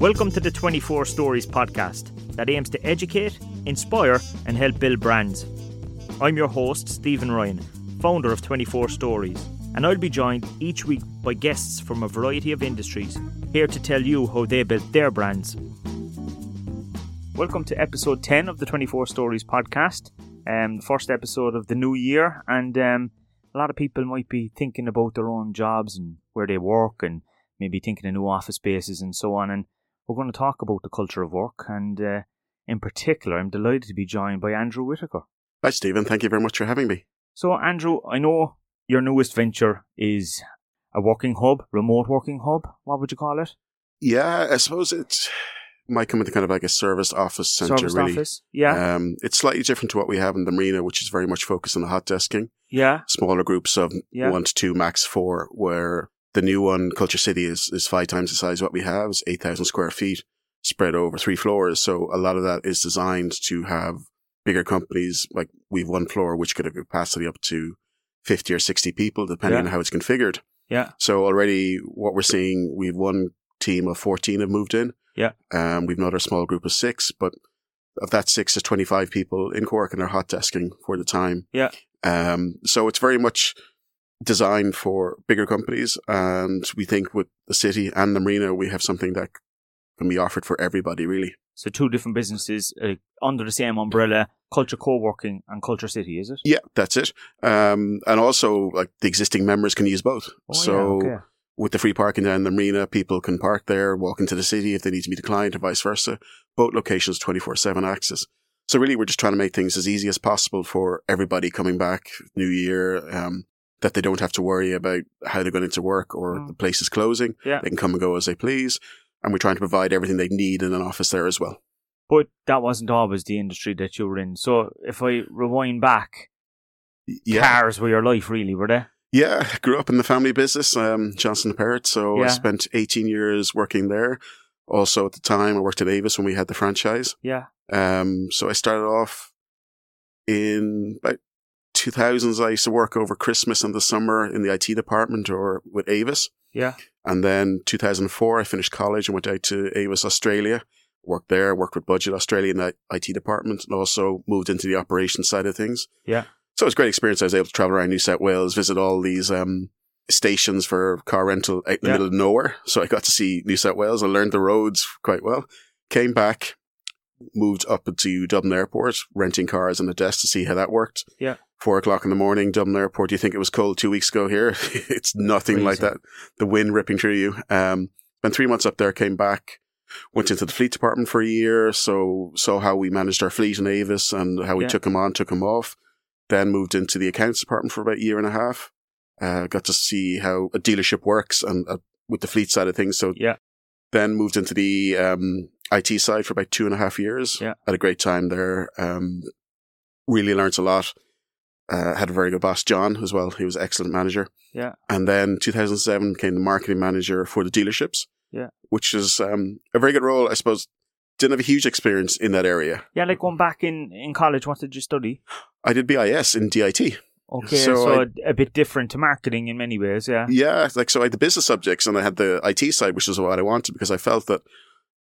Welcome to the 24 Stories podcast that aims to educate, inspire, and help build brands. I'm your host, Stephen Ryan, founder of 24 Stories, and I'll be joined each week by guests from a variety of industries here to tell you how they built their brands. Welcome to episode 10 of the 24 Stories podcast, um, the first episode of the new year, and um, a lot of people might be thinking about their own jobs and where they work and maybe thinking of new office spaces and so on. And we're going to talk about the culture of work, and uh, in particular, I'm delighted to be joined by Andrew Whitaker. Hi, Stephen. Thank you very much for having me. So, Andrew, I know your newest venture is a working hub, remote working hub. What would you call it? Yeah, I suppose it might come into kind of like a service office center, Service really. office? Yeah. Um, it's slightly different to what we have in the marina, which is very much focused on the hot desking. yeah. Smaller groups of Yeah. one to two, max four, where the new one, Culture City, is, is five times the size of what we have. It's 8,000 square feet spread over three floors. So a lot of that is designed to have bigger companies. Like we've one floor, which could have capacity up to 50 or 60 people, depending Yeah. on how it's configured. Yeah. So already what we're seeing, we've one team of 14 have moved in. Yeah. Um, we've another small group of six, but of that six is 25 people in Cork and they're hot desking for the time. Yeah. Um, so it's very much designed for bigger companies. And we think with the city and the marina, we have something that can be offered for everybody, really. So, two different businesses uh, under the same umbrella Culture Co working and Culture City, is it? Yeah, that's it. Um, and also like the existing members can use both. Oh, so yeah, okay. with the free parking down the marina, people can park there, walk into the city if they need to meet a client or vice versa. Both locations 24-7 access. So really we're just trying to make things as easy as possible for everybody coming back new year, um, that they don't have to worry about how they're going to work or Mm. the place is closing. Yeah. They can come and go as they please. And we're trying to provide everything they need in an office there as well. But that wasn't always the industry that you were in. So, if I rewind back, Yeah. cars were your life, really, were they? Yeah, I grew up in the family business, um, Johnson Perrott. So I spent 18 years working there. Also at the time, I worked at Avis when we had the franchise. Yeah. Um, so I started off in about 2000s. I used to work over Christmas and the summer in the IT department or with Avis. Yeah. And then 2004, I finished college and went out to Avis Australia, worked there, worked with Budget Australia in the IT department and also moved into the operations side of things. Yeah. So it was a great experience. I was able to travel around New South Wales, visit all these, um, stations for car rental out in the Yeah. middle of nowhere. So I got to see New South Wales I learned the roads quite well. Came back, moved up to Dublin Airport, renting cars on the desk to see how that worked. Yeah. Four o'clock in the morning, Dublin Airport. Do you think it was cold two weeks ago here? it's nothing like that. The wind ripping through you. Um, spent three months up there, came back, went into the fleet department for a year. So saw how we managed our fleet in Avis and how we Yeah. took them on, took them off. Then moved into the accounts department for about a year and a half. Uh, got to see how a dealership works and uh, with the fleet side of things. So Yeah. Then moved into the um, IT side for about two and a half years. Yeah. Had a great time there. Um, really learnt a lot. Uh, had a very good boss, John, as well. He was an excellent manager. Yeah. And then 2007 became the marketing manager for the dealerships. Yeah. Which is um, a very good role, I suppose. Didn't have a huge experience in that area. Yeah, like going back in, in college, what did you study? I did BIS in DIT. Okay, So so, I- a, bit different to marketing in many ways, yeah. Yeah, like so I had the business subjects and I had the IT side, which was what I wanted because I felt that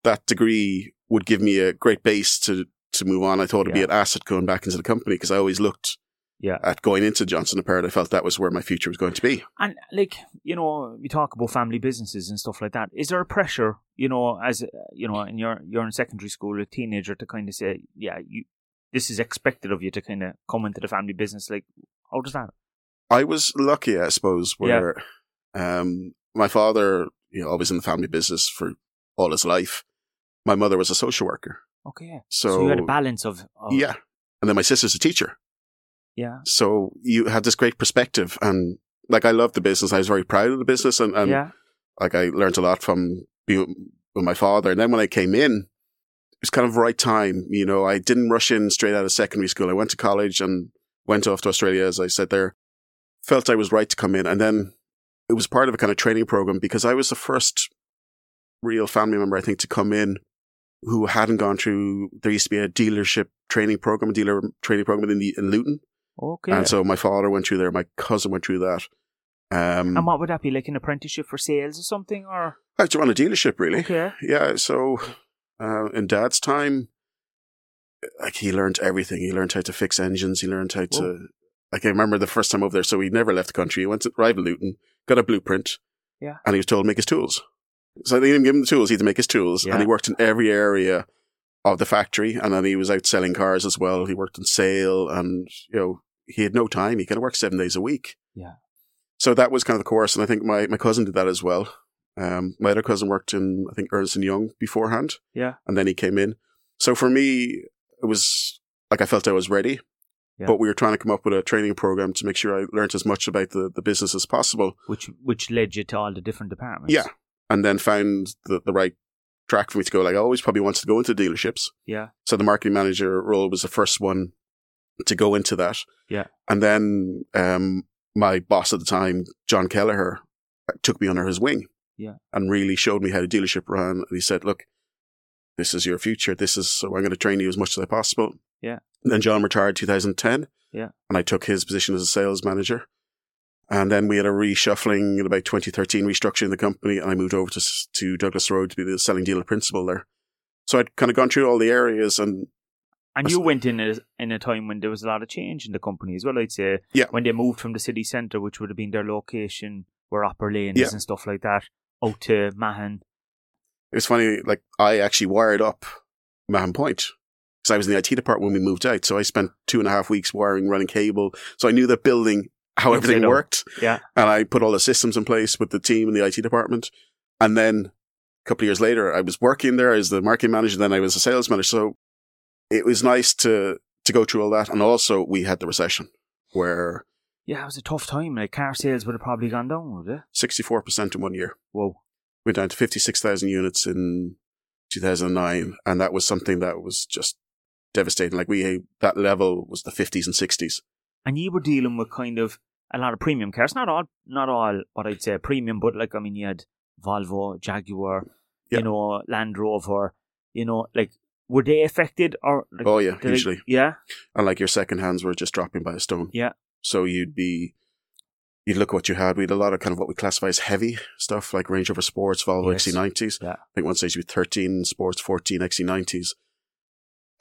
that degree would give me a great base to to move on. I thought it'd be an asset going back into the company because I always looked Yeah. at going into Johnson and Perrott. I felt that was where my future was going to be. And like you know, we talk about family businesses and stuff like that. Is there a pressure, you know, as you know, in your you're in secondary school, a teenager, to kind of say, yeah, you this is expected of you to kind of come into the family business. Like, how does that? I was lucky, I suppose, where um, my father, you know, always in the family business for all his life. My mother was a social worker, Okay, so, so, you had a balance of, of yeah, and then my sister's a teacher. yeah, So you had this great perspective, and like I loved the business. I was very proud of the business, and, and yeah, like I learned a lot from being with my father. And then when I came in, it was kind of the right time. You know, I didn't rush in straight out of secondary school. I went to college and went off to Australia, as I said there. Felt I was right to come in, and then it was part of a kind of training program because I was the first real family member, I think, to come in who hadn't gone through. There used to be a dealership training program, a dealer training program in, the, in Luton, okay, and so my father went through there, my cousin went through that, Um, And what would that be like an apprenticeship for sales or something? Or I had to run a dealership, really. okay, Yeah, so uh, in Dad's time, like he learned everything. He learned how to fix engines. He learned how to. Whoa. Like I remember the first time over there, so he never left the country. He went to in Luton, got a blueprint, Yeah. and he was told to make his tools. So they didn't give him the tools; he had to make his tools, Yeah. and he worked in every area of the factory. And then he was out selling cars as well. He worked in sale, and you know he had no time. He kind of worked seven days a week. Yeah. So that was kind of the course, and I think my, my cousin did that as well. Um, my other cousin worked in I think Ernst and Young beforehand yeah, and then he came in. So for me, it was like I felt I was ready, Yeah. but we were trying to come up with a training program to make sure I learned as much about the, the business as possible. which which led you to all the different departments. Yeah. And then found the, the right track for me to go. Like I always probably wanted to go into dealerships. yeah, So the marketing manager role was the first one to go into that. Yeah. And then um, my boss at the time, John Kelleher, took me under his wing. Yeah. And really showed me how the dealership ran. And he said, look, this is your future. This is, so I'm going to train you as much as I possible. Yeah. And then John retired 2010. Yeah. And I took his position as a sales manager. And then we had a reshuffling in about 2013, restructuring the company, and I moved over to, to Douglas Road to be the selling dealer principal there. So I'd kind of gone through all the areas and And you went in a, in a time when there was a lot of change in the company as well. I'd say Yeah. when they moved from the city centre, which would have been their location, where Opera Lane is Yeah. and stuff like that, out to Mahon. It was funny, like I actually wired up Mahon Point because I was in the IT department when we moved out. So I spent two and a half weeks wiring, running cable. So I knew the building, how everything worked. Yeah. And I put all the systems in place with the team in the IT department. And then a couple of years later, I was working there as the marketing manager. Then I was a sales manager. So it was nice to, to go through all that. And also we had the recession where Yeah, it was a tough time. Like car sales would have probably gone down, would it? 64% in one year. Whoa. Went down to 56,000 units in 2009. And that was something that was just devastating. Like we, that level was the 50s and 60s. And you were dealing with kind of a lot of premium cars. Not all, not all what I'd say premium, but like I mean, you had Volvo, Jaguar, you know, Land Rover. You know, like were they affected or? Like, Oh yeah, did they- usually. yeah, And like your second hands were just dropping by a stone. Yeah. So you'd be, you'd look at what you had. We had a lot of kind of what we classify as heavy stuff like Range Rover Sports, Volvo Yes. XC90s. Yeah. I think one stage we had 13 Sports, 14 XC90s.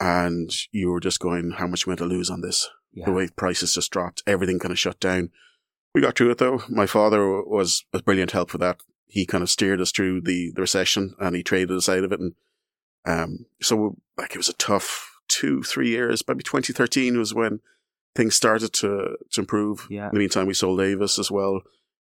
And you were just going, how much am I going to lose on this? yeah. the way prices just dropped, everything kind of shut down. We got through it though. My father was a brilliant help for that. He kind of steered us through the, the recession and he traded us out of it. And, um, so like it was a tough two, three years. Maybe 2013 was when things started to, to improve. Yeah. In the meantime, we sold Avis as well.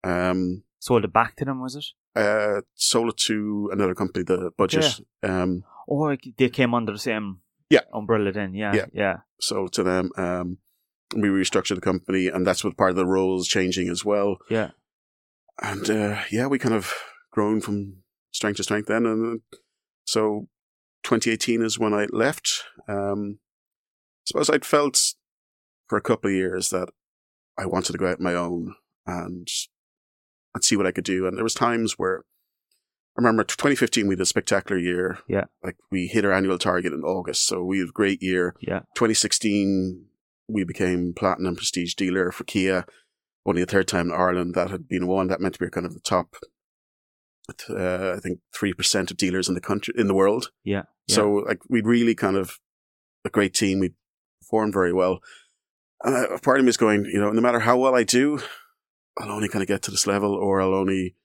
Um, Sold it back to them, was it? uh, sold it to another company, the budget. Um, Or they came under the same Yeah. umbrella then? Yeah, Yeah. yeah, sold to them. Um, we restructured the company and that's what part of the roles changing as well. yeah. and uh, yeah, we kind of grown from strength to strength then. And so 2018 is when I left. Um, I suppose I'd felt for a couple of years that I wanted to go out on my own and and see what I could do. And there was times where I remember 2015 we had a spectacular year. Yeah. Like we hit our annual target in August, so we had a great year. Yeah. 2016 we became platinum prestige dealer for Kia only the third time in Ireland that had been won. That meant to be kind of the top, uh, I think, 3% of dealers in the country, in the world. Yeah. yeah. So, like, we'd really kind of a great team. We performed very well. Uh, part of me is going, you know, no matter how well I do, I'll only kind of get to this level or I'll only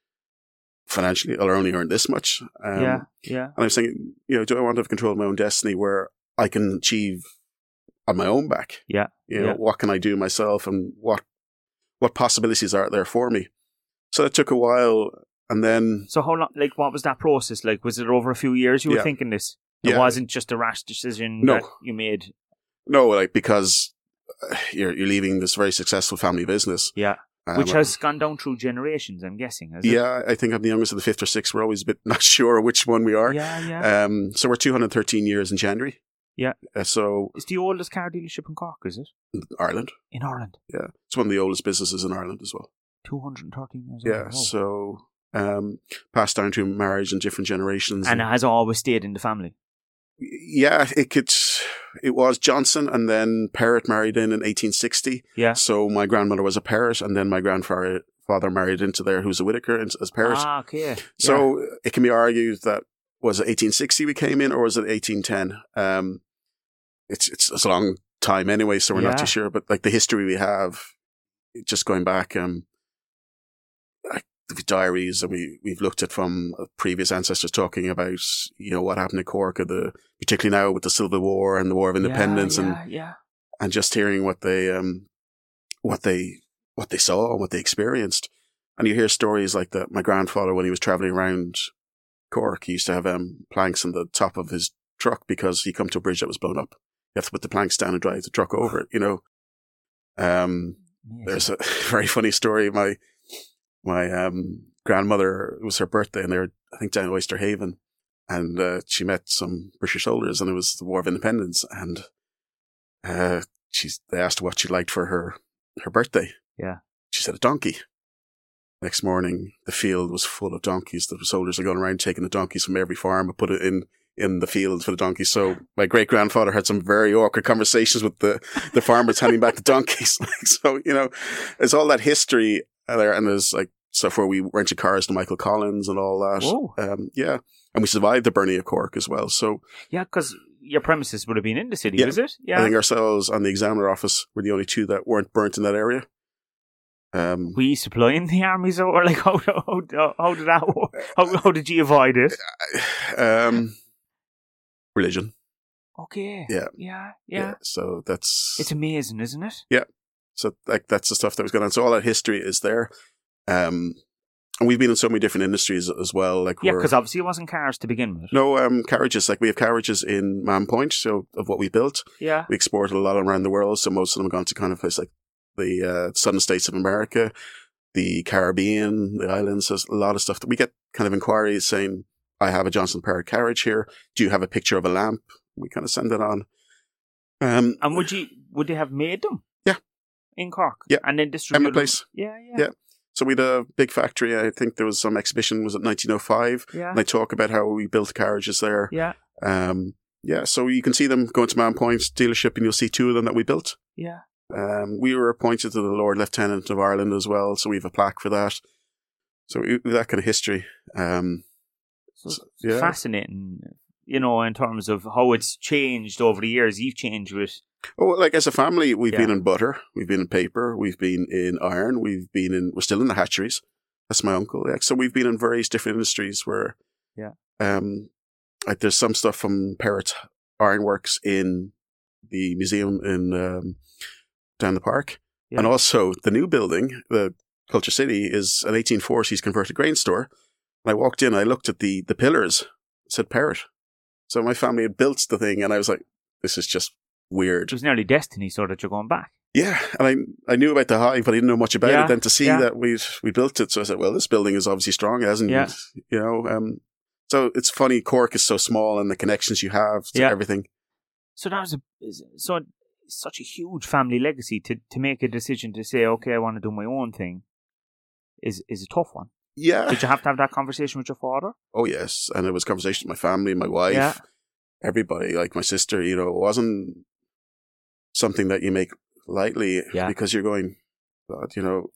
financially, I'll only earn this much. Um, yeah, yeah, And I was thinking, you know, do I want to have control of my own destiny where I can achieve on my own back? Yeah, You know, yeah. what can I do myself and what what possibilities are there for me? So it took a while and then So how long? Like, what was that process like? Was it over a few years you were Yeah. thinking this? It Yeah. wasn't just a rash decision No. that you made. no, like because you're you're leaving this very successful family business. Yeah, Um, which has gone down through generations. I'm guessing. Has it? yeah, I think I'm the youngest of the fifth or sixth. We're always a bit not sure which one we are. yeah, yeah. Um, so we're 213 years in January. Yeah. Uh, so it's the oldest car dealership in Cork, is it? Ireland. In Ireland, Yeah, it's one of the oldest businesses in Ireland as well. two hundred and thirteen years Yeah, old. So um, passed down through marriage and different generations. and it has always stayed in the family. yeah, it could. It was Johnson, and then Perrott married in in 1860. Yeah, So my grandmother was a Perrott, and then my grandfather father married into there, who's a Whitaker as parent. Ah, okay. Yeah. So it can be argued that was it 1860 we came in, or was it 1810? Um, it's it's, it's a long time anyway, so we're not too sure. But like the history we have, just going back, um, like the diaries, that we we've looked at from previous ancestors talking about you know what happened in Cork, or the particularly now with the Civil War and the War of Independence, yeah, and yeah, and just hearing what they um what they what they saw and what they experienced. And you hear stories like that. My grandfather, when he was traveling around Cork, he used to have um planks on the top of his truck because he come to a bridge that was blown up. You have to put the planks down and drive the truck over it. You know. Um, there's a very funny story. My my um grandmother it was her birthday, and they were I think down in Oysterhaven, and uh, she met some British soldiers, and it was the War of Independence, and uh, she's they asked what she liked for her her birthday. Yeah. she said a donkey. Next morning, the field was full of donkeys. The soldiers are going around taking the donkeys from every farm and put it in in the field for the donkeys. So my great grandfather had some very awkward conversations with the the farmers handing back the donkeys. So you know, it's all that history there, and there's like stuff where we rented cars to Michael Collins and all that. Um, yeah, and we survived the burning of Cork as well. So Yeah, because your premises would have been in the city, Yeah. was it? Yeah, I think ourselves and the examiner office were the only two that weren't burnt in that area. Um, Were you supplying the armies, or like how how, how did that work? How, how did you avoid it? um, religion. Okay. Yeah. Yeah. Yeah. So that's It's amazing, isn't it? So like that's the stuff that was going on. So all that history is there. Um, and we've been in so many different industries as well. Like Yeah, because obviously it wasn't cars to begin with. no um carriages. Like we have carriages in Mahon Point, so of what we built. Yeah. We exported a lot around the world, so most of them have gone to kind of places like the uh, southern states of America, the Caribbean, the islands. There's a lot of stuff that we get kind of inquiries saying, "I have a Johnson Perrott carriage here. Do you have a picture of a lamp?" We kind of send it on. Um, And would you would they have made them? In Cork. Yeah. And then distributed. Emmet Place. Yeah. Yeah. Yeah. So we had a big factory. I think there was some exhibition was it 1905, Yeah. and they talk about how we built carriages there. Yeah. Um, yeah, so you can see them going to Mahon Point dealership, and you'll see two of them that we built. Yeah. Um, we were appointed to the Lord Lieutenant of Ireland as well, so we have a plaque for that. So that kind of history. Um, So So, yeah. fascinating, you know, in terms of how it's changed over the years. You've changed with oh, like as a family, we've Yeah. been in butter, we've been in paper, we've been in iron, we've been in, we're still in the hatcheries. That's my uncle. Yeah. So we've been in various different industries where, Yeah. um, like there's some stuff from Perrott Ironworks in the museum in um, down the park, Yeah. and also the new building, the Culture City, is an 1840s converted grain store. And I walked in, I looked at the the pillars, said Perrott. So my family had built the thing, and I was like, "This is just weird." it was nearly destiny, sort of, you're going back. Yeah, and I I knew about the hive, but I didn't know much about Yeah, it. Then to see yeah. that we we built it, so I said, "Well, this building is obviously strong, hasn't Yeah. it?" You know, um, so it's funny. Cork is so small, and the connections you have to Yeah. everything. So that was a so such a huge family legacy to to make a decision to say, okay, I want to do my own thing. Is is a tough one. Yeah. Did you have to have that conversation with your father? Oh yes, and it was conversation with my family, my wife, everybody, like my sister. You know, it wasn't something that you make lightly Yeah. because you're going, God, you know,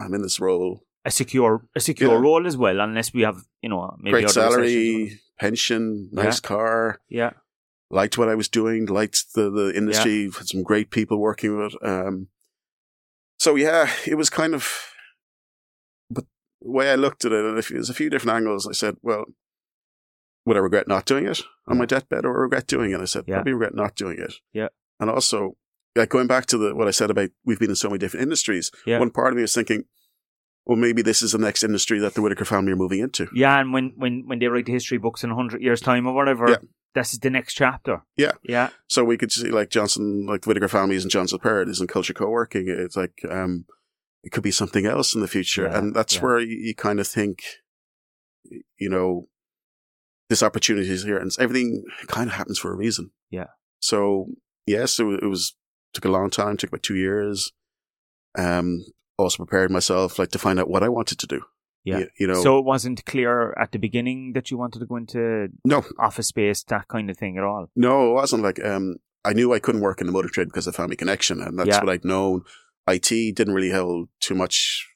I'm in this role, A secure a secure Yeah. role as well, unless we have you know maybe great salary, pension, nice car. Yeah, liked what I was doing, liked the, the industry, had some great people working with. Um, so yeah, it was kind of, but the way I looked at it, and if there's a few different angles, I said, well, would I regret not doing it on my deathbed or regret doing it? I said, Yeah. probably regret not doing it. Yeah. And also, like going back to the, what I said about we've been in so many different industries, Yeah. one part of me is thinking, well, maybe this is the next industry that the Whitaker family are moving into. yeah. And when when when they write the history books in hundred years' time or whatever, Yeah. this is the next chapter. Yeah. yeah, So we could see like Johnson, like the Whitaker family is in Johnson Perrott is in culture co-working. It's like, um, it could be something else in the future. Yeah, and that's yeah. where you, you kind of think, you know, this opportunity is here and everything kind of happens for a reason. Yeah. So yes, it, it was, took a long time, took about two years. Um, also prepared myself like to find out what I wanted to do. Yeah. You, you know, So it wasn't clear at the beginning that you wanted to go into no, office space, that kind of thing at all. No, it wasn't like um I knew I couldn't work in the motor trade because of family connection and that's Yeah. what I'd known. IT didn't really hold too much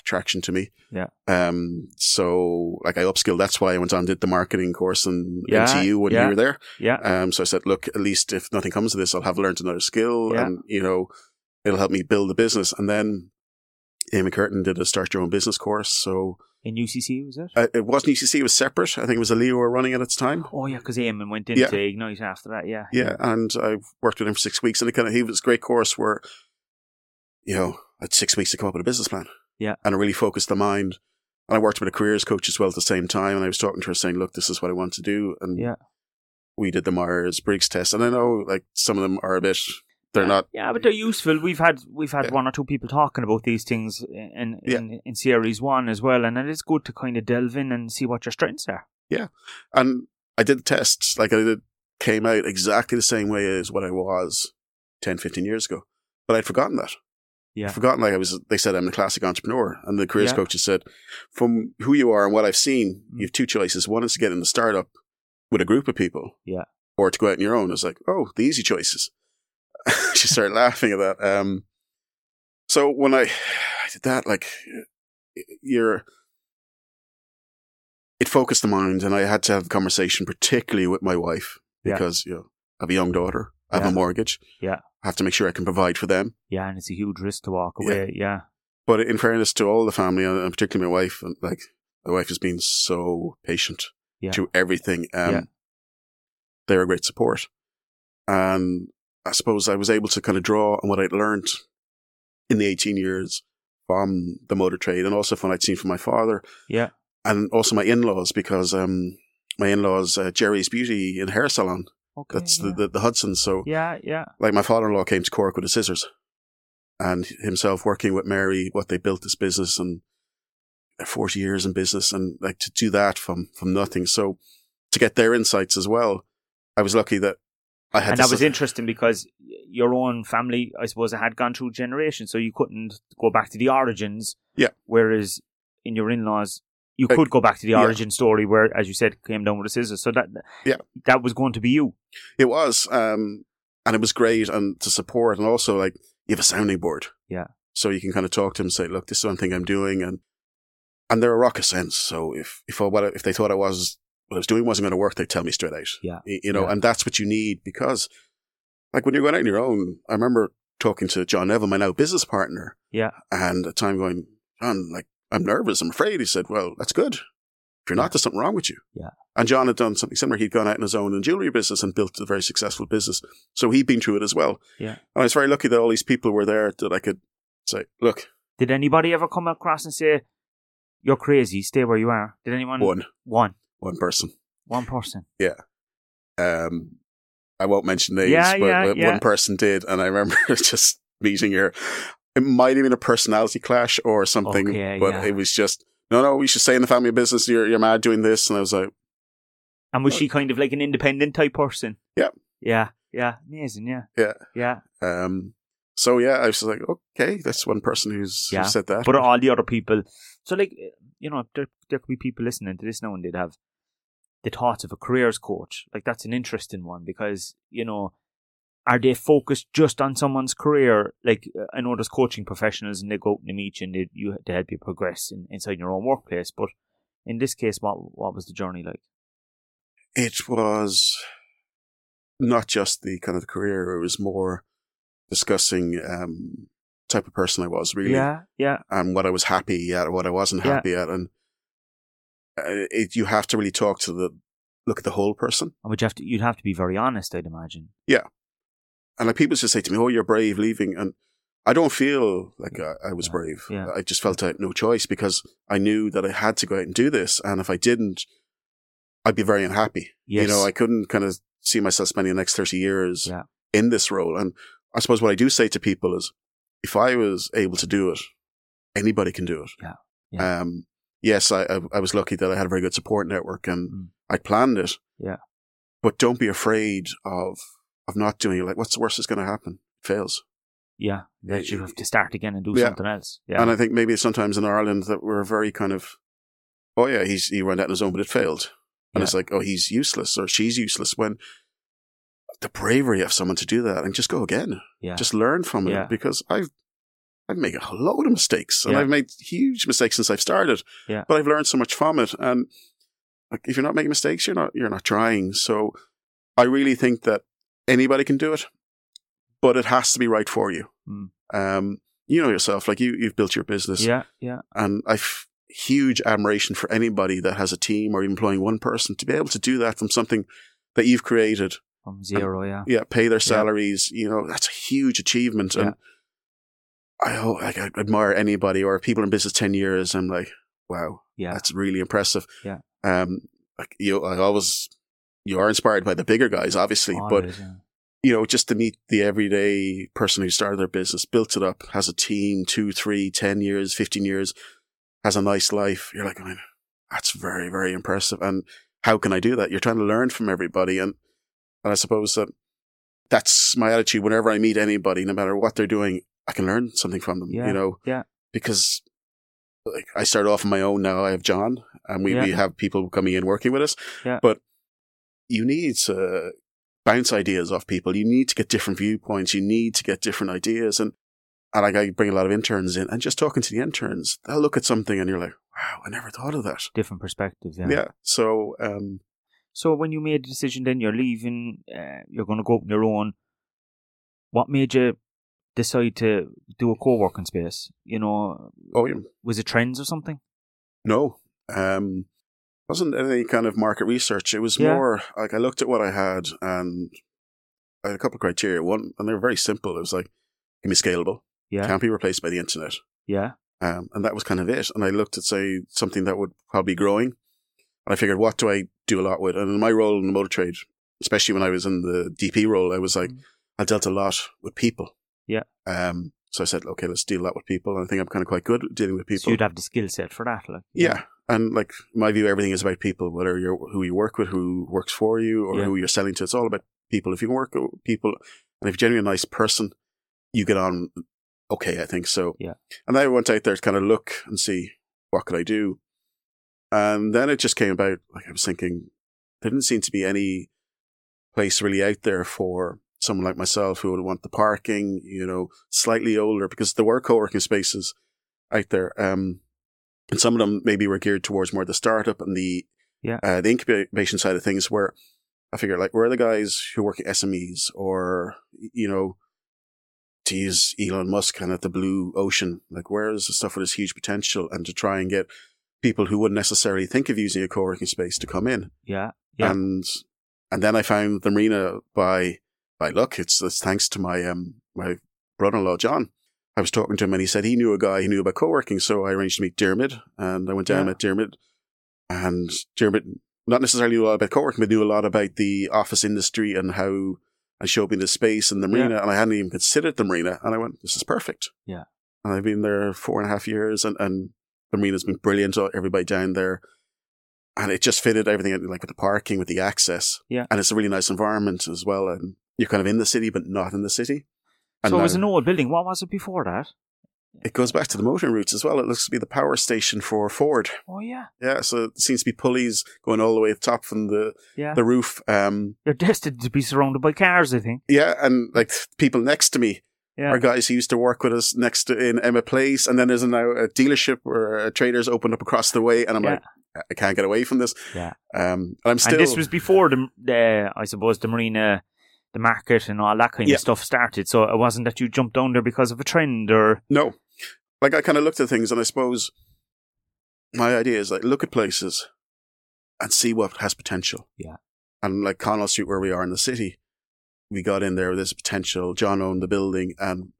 attraction to me. Yeah. Um. So like I upskilled. That's why I went on and did the marketing course in Yeah, MTU when yeah. you were there. Yeah. Um. So I said, look, at least if nothing comes of this, I'll have learned another skill, Yeah. and you know, it'll help me build the business. And then Eamon Curtin did a start your own business course. So In UCC, was it? uh, it wasn't UCC; it was separate. I think it was a Leo were running it at the time. Oh, yeah, because Eamon went into Yeah. Ignite after that, yeah. Yeah, and I worked with him for six weeks, and it kind of he was a great course where, you know, I had six weeks to come up with a business plan. Yeah. and I really focused the mind. And I worked with a careers coach as well at the same time, and I was talking to her saying, "Look, this is what I want to do." And Yeah. we did the Myers Briggs test, and I know like some of them are a bit, they're yeah. not. Yeah, but they're useful. We've had we've had Yeah. one or two people talking about these things in Yeah. in, in series one as well, and it is good to kind of delve in and see what your strengths are. Yeah, and I did the tests, like I did, came out exactly the same way as what I was 10, 15 years ago, but I'd forgotten that. Yeah. I'd forgotten like I was. They said I'm a classic entrepreneur, and the careers Yeah. coaches said, from who you are and what I've seen, Mm. you have two choices. One is to get in the startup with a group of people, Yeah. or to go out on your own. It's like, oh, the easy choices. she started laughing at that. Um, so when I, I did that, like, you're, it focused the mind, and I had to have a conversation, particularly with my wife, Yeah. because you know I have a young daughter, I have Yeah. a mortgage, Yeah. I have to make sure I can provide for them. Yeah, and it's a huge risk to walk away. Yeah. yeah. But in fairness to all the family, and and particularly my wife, and like my wife has been so patient Yeah. through everything. Um, Yeah. They're a great support, and I suppose I was able to kind of draw on what I'd learned in the eighteen years from the motor trade, and also from what I'd seen from my father, Yeah. and also my in-laws, because um, my in-laws, uh, Jerry's Beauty and Hair Salon, Okay. that's yeah. the, the the Hudson. So yeah, yeah. like my father-in-law came to Cork with his scissors and himself working with Mary, what they built this business and uh, 40 years in business and like to do that from, from nothing. So to get their insights as well, I was lucky that I had and that was s- interesting because your own family, I suppose, had gone through generations, so you couldn't go back to the origins. Yeah. Whereas in your in-laws, you Like, could go back to the yeah. origin story, where, as you said, came down with the scissors. So that Yeah. that was going to be you. It was, um, and it was great and to support and also like you have a sounding board. Yeah. So you can kind of talk to him, and say, look, this is one thing I'm doing. And, and they're a rock of sense. So if, if what if they thought I was, what I was doing wasn't going to work, they'd tell me straight out. Yeah. You know, Yeah. and that's what you need because like when you're going out on your own, I remember talking to John Neville, my now business partner, Yeah. and at the time going, John, like, I'm nervous, I'm afraid. He said, well, that's good. If you're not, there's something wrong with you. Yeah. And John had done something similar. He'd gone out on his own in jewelry business and built a very successful business. So he'd been through it as well. Yeah. And I was very lucky that all these people were there that I could say, look, Did anybody ever come across and say, "You're crazy, stay where you are"? Did anyone? one, One. one person. One person. Yeah. Um, I won't mention names, Yeah, but yeah, but yeah. one person did. And I remember just meeting her. It might have been a personality clash or something, Okay, but yeah. it was just, no, no, we should stay in the family business. You're, you're mad doing this. And I was like, And was she kind of like an independent type person? Yeah. Yeah. Yeah. Amazing. Yeah. Yeah. Yeah. Um, so yeah, I was like, okay, that's one person who's who Yeah. said that. But all the other people, so like you know, there there could be people listening to this now and they'd have the thoughts of a careers coach. Like that's an interesting one because you know, are they focused just on someone's career? Like uh, I know there's coaching professionals and they go out and they meet you and they you to help you progress in, inside your own workplace. But in this case, what what was the journey like? it was not just the kind of career; it was more discussing um, type of person I was really, Yeah. Yeah. and what I was happy at, what I wasn't Yeah. happy at, and uh, it, you have to really talk to the look at the whole person. And would you have to you'd have to be very honest, I'd imagine. And like people just say to me, "Oh, you're brave leaving," and I don't feel like I, I was Yeah. brave. Yeah. I just felt I had no choice because I knew that I had to go out and do this, and if I didn't, I'd be very unhappy. Yes. You know, I couldn't kind of see myself spending the next 30 years Yeah. in this role. And I suppose what I do say to people is if I was able to do it, anybody can do it. Yeah. Yeah. Um, yes, I, I, I was lucky that I had a very good support network and Mm. I planned it. Yeah. But don't be afraid of, of not doing it. Like, what's the worst that's going to happen? It fails. Yeah. That you have to start again and do Yeah. something else. Yeah. And I think maybe sometimes in Ireland that we're very kind of, oh yeah, he's, he ran that on his own, but it failed. And Yeah. it's like, oh, he's useless or she's useless when the bravery of someone to do that and just go again. yeah. Just learn from it because I've I've made a load of mistakes and. I've made huge mistakes since I've started. Yeah. But I've learned so much from it. And like, if you're not making mistakes, you're not, you're not trying. So I really think that anybody can do it, but it has to be right for you. Mm. Um, you know yourself, like you, you've built your business Yeah, yeah, and I've huge admiration for anybody that has a team or employing one person to be able to do that from something that you've created. from zero. Yeah, Yeah, pay their salaries. You know, that's a huge achievement. And I, like, I admire anybody or people in business 10 years. I'm like, wow, yeah, that's really impressive. Yeah. Um, like you, I always, you are inspired by the bigger guys, obviously, oh, but yeah. you know, just to meet the everyday person who started their business, built it up, has a team, two, three, ten years, 15 years, has a nice life. You're like, "Man, that's very, very impressive. And how can I do that? You're trying to learn from everybody. And, and I suppose that that's my attitude whenever I meet anybody, no matter what they're doing, I can learn something from them, Yeah, you know? yeah. Because like I start off on my own now. I have John and we, Yeah. we have people coming in working with us. Yeah. But you need to bounce ideas off people. You need to get different viewpoints. You need to get different ideas. And, and like I bring a lot of interns in and just talking to the interns, they'll look at something and you're like, wow, I never thought of that. different perspectives. Yeah. Yeah. So, um, So when you made the decision, then you're leaving, uh, you're going to go up on your own. What made you decide to do a co-working space? You know, oh, yeah. was it trends or something? No. Um, wasn't any kind of market research. It was Yeah. more like I looked at what I had and I had a couple of criteria. One, and they were very simple. It was like, can be scalable, Yeah, can't be replaced by the internet. yeah, Um, and that was kind of it. And I looked at, say, something that would probably be growing. And I figured, what do I do a lot with? And in my role in the motor trade, especially when I was in the DP role, I was like, Mm. I dealt a lot with people. Yeah. Um, so I said, okay, let's deal a lot with people. And I think I'm kind of quite good at dealing with people. So you'd have the skill set for that, like Yeah. And like my view, everything is about people, whether you're who you work with, who works for you, or Yeah. who you're selling to. It's all about people. If you can work with people and if you're genuinely a nice person, you get on okay, I think so. Yeah. And I went out there to kind of look and see what could I do. And then it just came about, like I was thinking, there didn't seem to be any place really out there for someone like myself who would want the parking, you know, slightly older, because there were co-working spaces out there. Um, and some of them maybe were geared towards more the startup and the Yeah. uh, the incubation side of things. Where I figure like where are the guys who work at SMEs or you know to use Elon Musk kind of the blue ocean, like where is the stuff with this huge potential, and to try and get people who wouldn't necessarily think of using a co-working space to come in, yeah, yeah. and and then I found the marina by by luck. It's, it's thanks to my um my brother-in-law John. I was talking to him and he said he knew a guy who knew about co-working, so I arranged to meet Dermot, and I went down Yeah. and met Dermot, and Dermot not necessarily knew a lot about co-working, but knew a lot about the office industry and how. And showed me the space and the marina, and I hadn't even considered the marina. And I went, "This is perfect." Yeah. And I've been there four and a half years, and, and the marina's been brilliant. Everybody down there, and it just fitted everything, like with the parking, with the access. Yeah. And it's a really nice environment as well. And you're kind of in the city, but not in the city. And so it was an old building. What was it before that? it goes back to the motoring routes as well. It looks to be the power station for Ford. Oh yeah, Yeah, so it seems to be pulleys going all the way to the top from the, yeah. the roof. Um, You're destined to be surrounded by cars. I think. yeah, and like people next to me Yeah, are guys who used to work with us next to in Emmet Place, and then there's now a dealership where a trader's opened up across the way, and I'm Yeah. like, I can't get away from this. Yeah. Um, and I'm still. and this was before the, the I suppose the marina, the market, and all that kind Yeah. of stuff started. So it wasn't that you jumped down there because of a trend or No. Like I kind of looked at things and I suppose my idea is like look at places and see what has potential. Yeah. And like Connell Street where we are in the city, we got in there, there's potential. John owned the building and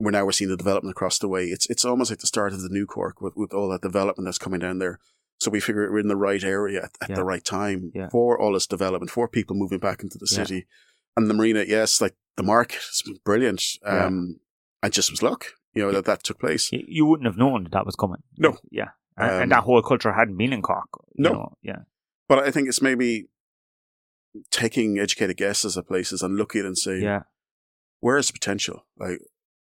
we're now we're seeing the development across the way. It's it's almost like the start of the new Cork with, with all that development that's coming down there. So we figure we're in the right area at, at Yeah. the right time Yeah. for all this development, for people moving back into the Yeah. city. And the marina, yes, like the market has been brilliant. Yeah. Um, and just was luck, you know, that that took place. you wouldn't have known that that was coming. No. Yeah. And, Um, and that whole culture hadn't been in Cork. No. know, Yeah. But I think it's maybe taking educated guesses at places and looking and say, Yeah. where is the potential? Like,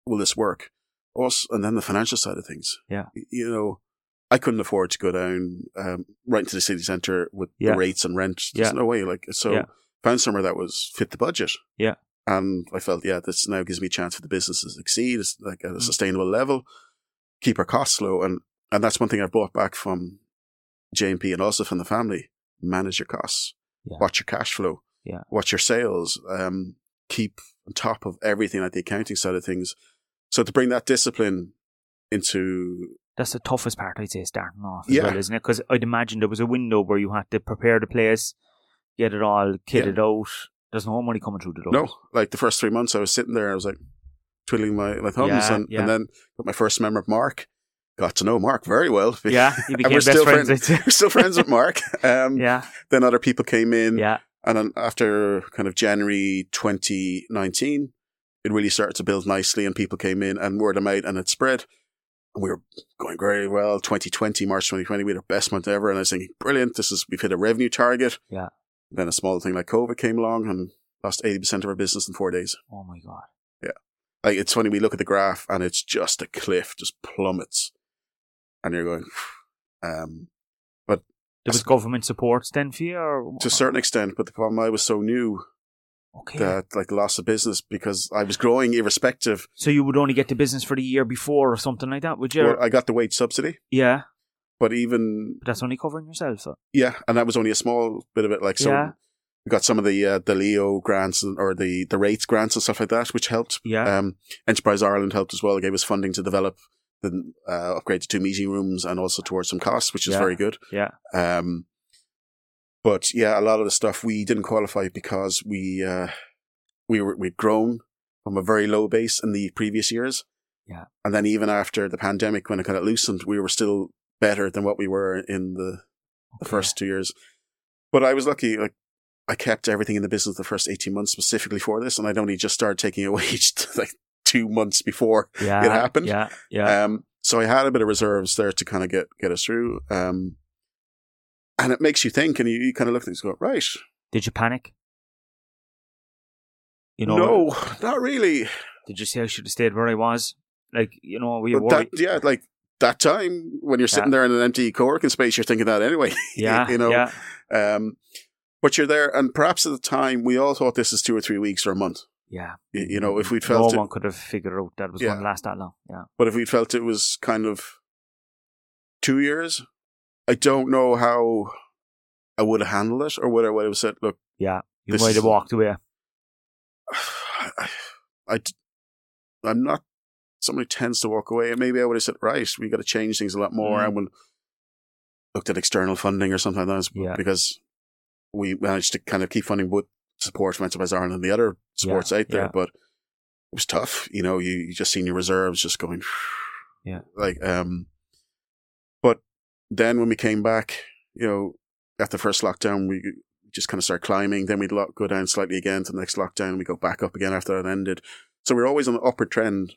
will this work? Also, and then the financial side of things. Yeah. You know, I couldn't afford to go down um, right into the city centre with Yeah. the rates and rent. There's Yeah. no way. Like, so Yeah. Found somewhere that was fit the budget. Yeah. And I felt, yeah, this now gives me a chance for the business to succeed, it's like at a Mm. sustainable level, keep our costs low. And, and that's one thing I've brought back from JMP and also from the family. Manage your costs. Yeah. Watch your cash flow. Yeah. Watch your sales. Um, keep on top of everything like the accounting side of things. So to bring that discipline into That's the toughest part, I'd say, starting off as Yeah. well, isn't it? Because I'd imagine there was a window where you had to prepare the place, get it all kitted out. There's no money coming through the door. No, like the first three months I was sitting there, I was like twiddling my, my thumbs Yeah, and, yeah. and then got my first member, of Mark. Got to know Mark very well. Yeah, And became we're best still friends. friends. We're still friends with Mark. Um, yeah, Then other people came in. yeah, And then after kind of January 2019, it really started to build nicely and people came in and word of mouth and it spread. And we were going very well. 2020, March 2020, we had our best month ever. And I was thinking, brilliant. This is, we've hit a revenue target. Yeah. Then a smaller thing like COVID came along and lost 80% of our business in four days. Oh my god. Yeah. Like it's funny, we look at the graph and it's just a cliff, just plummets. And you're going, um, There was government supports then for you, or to a certain extent, but the problem I was so new okay. that like loss of business because I was growing irrespective. so you would only get the business for the year before or something like that, would you? Well, I got the wage subsidy, yeah, but even but that's only covering yourself. So. yeah, and that was only a small bit of it. Like so, Yeah. we got some of the uh, the Leo grants and, or the the rates grants and stuff like that, which helped. Yeah, Um, Enterprise Ireland helped as well. They gave us funding to develop the uh, upgrade to two meeting rooms and also towards some costs, which is Yeah. very good. yeah, Um, but yeah, a lot of the stuff we didn't qualify because we uh, we were we'd grown from a very low base in the previous years. Yeah. and then even after the pandemic, when it kind of loosened, we were still better than what we were in the the first two years. But I was lucky. Like I kept everything in the business the first eighteen months specifically for this, and I'd only just started taking a wage like two months before yeah, it happened. Yeah, yeah. um, so I had a bit of reserves there to kind of get get us through. Um, and it makes you think, and you, you kind of look at things, and go right. Did you panic? You know, no, not really. Did you say I should have stayed where I was? Like, you know, we were worried? that, yeah, like that time when you're sitting Yeah. there in an empty co-working space, you're thinking that anyway. yeah, you know. yeah, Um, but you're there, and perhaps at the time we all thought this is two or three weeks or a month. yeah. You, you know, if we'd no felt it, one could have figured out that it was Yeah. going to last that long. Yeah, but if we'd felt it was kind of two years, I don't know how I would have handled it, or whether I would have said, "Look, yeah. You might have walked away. I, I, I'm not somebody tends to walk away. And maybe I would have said, right, we got to change things a lot more. Mm. I would looked at external funding or something like that Yeah. because we managed to kind of keep funding both support from Enterprise Ireland and the other supports out there. yeah. But it was tough. You know, you, you just seen your reserves just going, Yeah. like, um, but then when we came back, you know, after the first lockdown, we just kind of start climbing. Then we'd go down slightly again to the next lockdown. We go back up again after that ended. So we're always on the upward trend.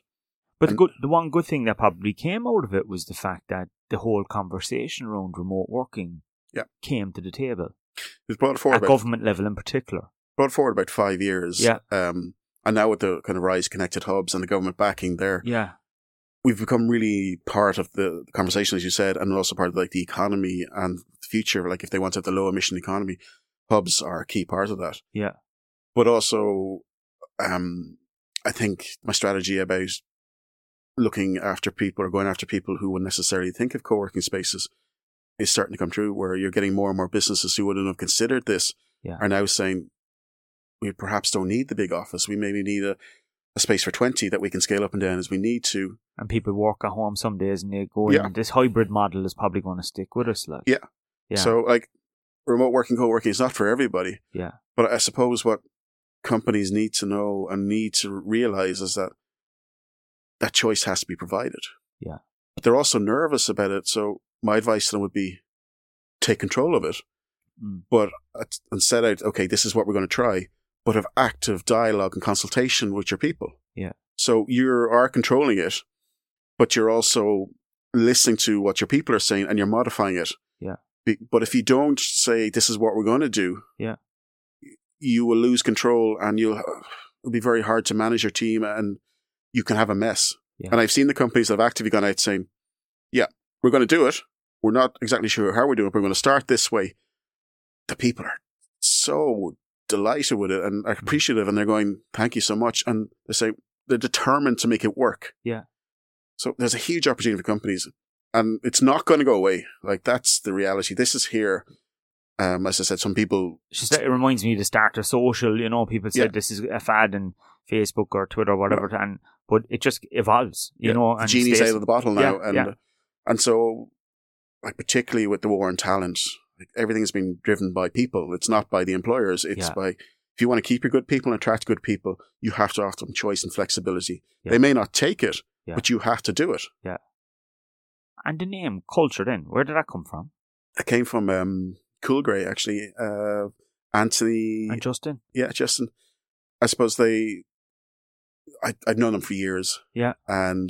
But the good, the one good thing that probably came out of it was the fact that the whole conversation around remote working Yeah. came to the table We've brought forward at about, government level in particular. brought forward about five years. Yeah. Um, and now with the kind of rise connected hubs and the government backing there, Yeah, we've become really part of the the conversation, as you said, and also part of like the economy and the future. Like if they want to have the low emission economy, hubs are a key part of that. yeah, But also, um, I think my strategy about looking after people or going after people who wouldn't necessarily think of co-working spaces is starting to come true where you're getting more and more businesses who wouldn't have considered this Yeah. are now saying we perhaps don't need the big office. We maybe need a, a space for 20 that we can scale up and down as we need to. and people work at home some days and they go Yeah. This hybrid model is probably going to stick with us. Like, Yeah. yeah, So like remote working, co-working is not for everybody. yeah, But I suppose what companies need to know and need to realize is that that choice has to be provided. Yeah. But they're also nervous about it. So my advice to them would be take control of it, Mm. but and set out, okay, this is what we're going to try, but have active dialogue and consultation with your people. Yeah. So you are controlling it, but you're also listening to what your people are saying and you're modifying it. Yeah. Be- But if you don't say this is what we're going to do, Yeah. you will lose control and you'll it'll be very hard to manage your team and you can have a mess. Yeah. And I've seen the companies that have actively gone out saying, "Yeah, we're going to do it. We're not exactly sure how we're doing it, but we're going to start this way." The people are so delighted with it and are appreciative and they're going, thank you so much. And they say they're determined to make it work. Yeah. So there's a huge opportunity for companies and it's not going to go away. Like that's the reality. This is here. Um, as I said, some people. It reminds me to start a social, you know, people said Yeah. this is a fad in Facebook or Twitter or whatever, and but it just evolves, you Yeah. know, the and genie's stays- out of the bottle now, Yeah, and yeah. and so like particularly with the war on talent, like everything's been driven by people. It's not by the employers. It's by if you want to keep your good people and attract good people, you have to offer them choice and flexibility. They may not take it, but you have to do it. Yeah. And the name culture, then where did that come from? It came from um, Cool Grey actually. Uh, Anthony, And Justin, yeah, Justin. I suppose they. I I'd known them for years. Yeah. and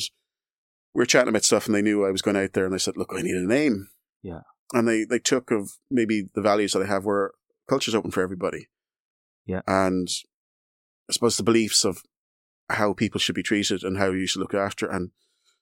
we were chatting about stuff, and they knew I was going out there, and they said, "Look, I need a name." Yeah. and they they took of maybe the values that I have, where culture's open for everybody. Yeah. and I suppose the beliefs of how people should be treated and how you should look after, and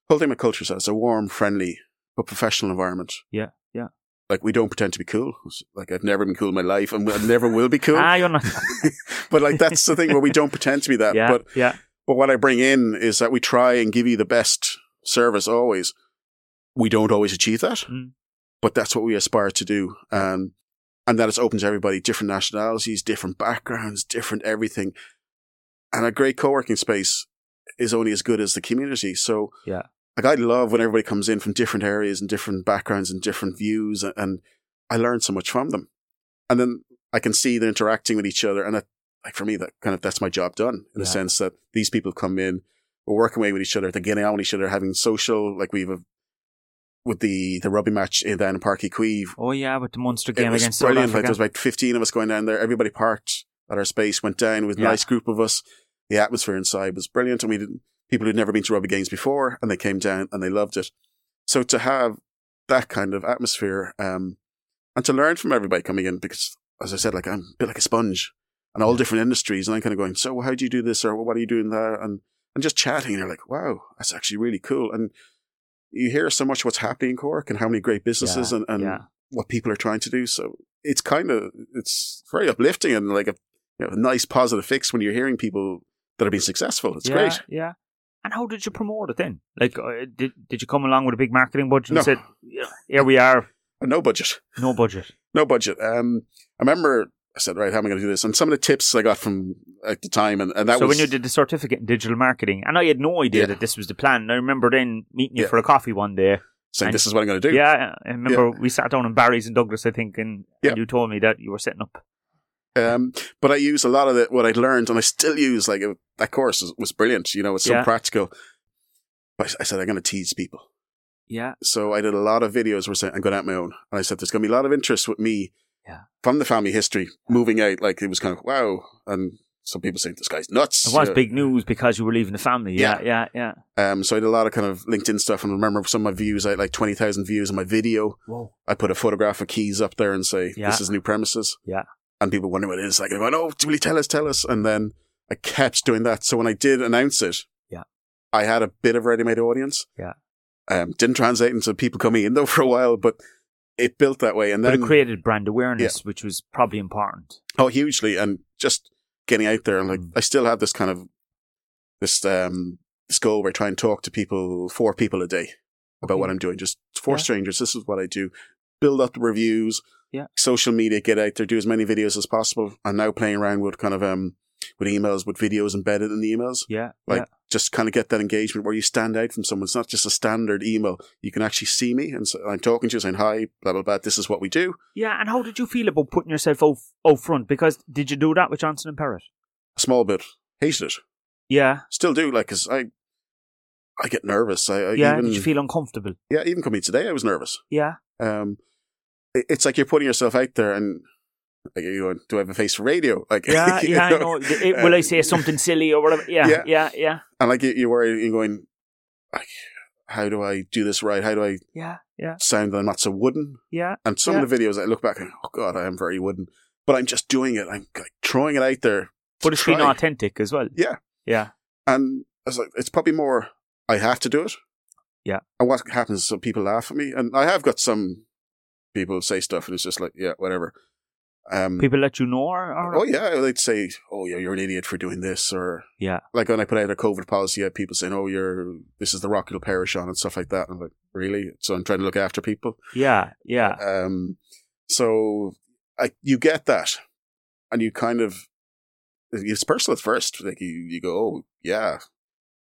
whole thing with culture says it's a warm, friendly, but professional environment. Yeah, yeah. Like we don't pretend to be cool. Like I've never been cool in my life, and I never will be cool. ah, you're not, but like that's the thing where we don't pretend to be that. yeah, But yeah, but what I bring in is that we try and give you the best service always. We don't always achieve that, Mm. but that's what we aspire to do. Um, and that is open to everybody, different nationalities, different backgrounds, different everything. And a great co-working space is only as good as the community. So Yeah. like I love when everybody comes in from different areas and different backgrounds and different views, and, and I learn so much from them. And then I can see they're interacting with each other, and that, like for me, that kind of that's my job done in the Yeah. sense that these people come in, we're working away with each other, they're getting on with each other, having social, like we've a, with the the rugby match in down in Park Queeve. Oh yeah, with the Munster It game was against South brilliant. Like, there was about fifteen of us going down there. Everybody parked at our space, went down with a Yeah. nice group of us. The atmosphere inside was brilliant, and we didn't. People who'd never been to rugby games before, and they came down and they loved it. So to have that kind of atmosphere, um, and to learn from everybody coming in, because as I said, like I'm a bit like a sponge, and all different industries, and I'm kind of going, so how do you do this, or what are you doing there, and and just chatting, and you're like, wow, that's actually really cool, and you hear so much what's happening in Cork and how many great businesses Yeah, and, and yeah. what people are trying to do. So it's kind of it's very uplifting and like a, you know, a nice positive fix when you're hearing people that are being successful. It's great. Yeah. And how did you promote it then? Like, uh, did did you come along with a big marketing budget and No. said, "Here we are, no budget, no budget." no budget. Um, I remember I said, right, how am I going to do this? And some of the tips I got from at the time, and, and that so was when you did the certificate in digital marketing, and I had no idea Yeah. that this was the plan. And I remember then meeting you Yeah. for a coffee one day. saying, this is what I'm going to do. Yeah, I remember we sat down in Barry's in Douglas, I think, and, Yeah. and you told me that you were setting up. Um, but I use a lot of the, what I'd learned, and I still use. Like it, that course was, was brilliant. You know, it's so Yeah. practical. But I said I'm going to tease people. Yeah, So I did a lot of videos where I'm going out my own. And I said there's going to be a lot of interest with me Yeah. from the family history moving out. Like it was kind of wow. And some people saying this guy's nuts. it was you know. big news because you were leaving the family. Yeah, yeah, yeah. Um, so I did a lot of kind of LinkedIn stuff. And remember some of my views, I had like 20,000 views on my video. Whoa. I put a photograph of keys up there and say, Yeah. this is new premises. Yeah. And people wonder what it is. Like, oh, will you tell us, tell us? And then I kept doing that. So when I did announce it, Yeah. I had a bit of ready-made audience. Yeah. Um, didn't translate into people coming in though for a while, but it built that way. And But then, it created brand awareness, which was probably important. oh, hugely. And just getting out there. And like, Mm. I still have this kind of, this, um, this goal where I try and talk to people, four people a day about Okay. what I'm doing. Just four Yeah. strangers. This is what I do. Build up the reviews. Yeah. Social media, get out there, do as many videos as possible. I'm now playing around with kind of, um, with emails, with videos embedded in the emails. Yeah, Like, yeah. just kind of get that engagement where you stand out from someone. It's not just a standard email. You can actually see me and so I'm talking to you saying, hi, blah, blah, blah. This is what we do. Yeah, and how did you feel about putting yourself out, out front? Because did you do that with Johnson and Perrott? A small bit. Hated it. Yeah, Still do. Like, cause I, I get nervous. I, I yeah. even, did you feel uncomfortable? yeah, even coming today, I was nervous. Yeah, Um, it- it's like you're putting yourself out there and like, you going, do I have a face for radio? Like, yeah, yeah. I know? know. It- uh, will I say something silly or whatever? Yeah, yeah, Yeah. yeah, And like you, you're worried, you're going, like, how do I do this right? How do I yeah, yeah, sound that I'm not so wooden? yeah. And some Yeah. of the videos I look back and, oh God, I am very wooden. But I'm just doing it. I'm like throwing it out there. But it's been authentic as well. Yeah. Yeah, And I was like, it's probably more, I have to do it. Yeah. And what happens is some people laugh at me. And I have got some people say stuff and it's just like, yeah, whatever. Um, People let you know, or, or oh yeah, they'd say, "Oh yeah, you're an idiot for doing this," or yeah, like when I put out a COVID policy, I had people saying, "Oh, you're this is the rock you'll perish on" and stuff like that. And I'm like, really? So I'm trying to look after people. yeah, yeah, Um, so I, you get that, and you kind of it's personal at first. Like you, you go, "Oh yeah."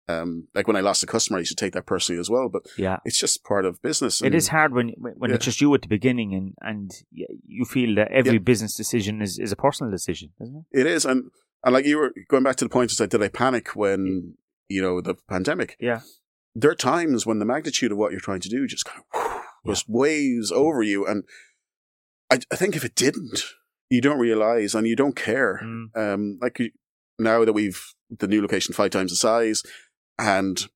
Um, like when I lost a customer, I used to take that personally as well. But yeah. it's just part of business. It is hard when when it's just you at the beginning, and and you feel that every business decision is, is a personal decision, isn't it? It is, and and like you were going back to the point, is like, did I panic when you know the pandemic? Yeah. There are times when the magnitude of what you're trying to do just kind of just waves over you, and I, I think if it didn't, you don't realize and you don't care. Mm. Um, like now that we've the new location five times the size, and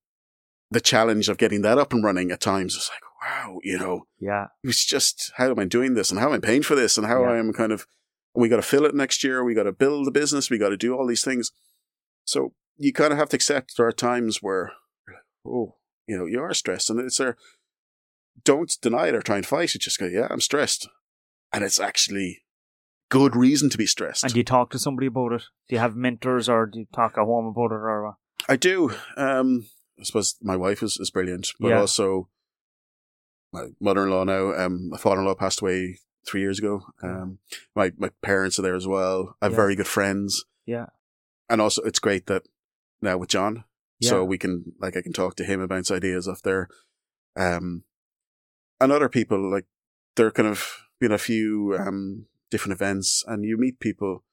the challenge of getting that up and running at times is like, wow, you know, Yeah, it's just how am I doing this and how am I paying for this and how Yeah. I am kind of we got to fill it next year. We got to build the business. We got to do all these things. So you kind of have to accept there are times where, oh, you know, you are stressed, and it's there. Don't deny it or try and fight it. Just go, yeah, I'm stressed, and it's actually good reason to be stressed. and do you talk to somebody about it? Do you have mentors, or do you talk at home about it, or? I do. Um, I suppose my wife is, is brilliant, but Yeah. also my mother-in-law now. Um, my father-in-law passed away three years ago. Um, my my parents are there as well. I have Yeah. very good friends. Yeah. and also it's great that now with John, Yeah. so we can like I can talk to him about ideas off there. Um, and other people like there kind of been a few um different events, and you meet people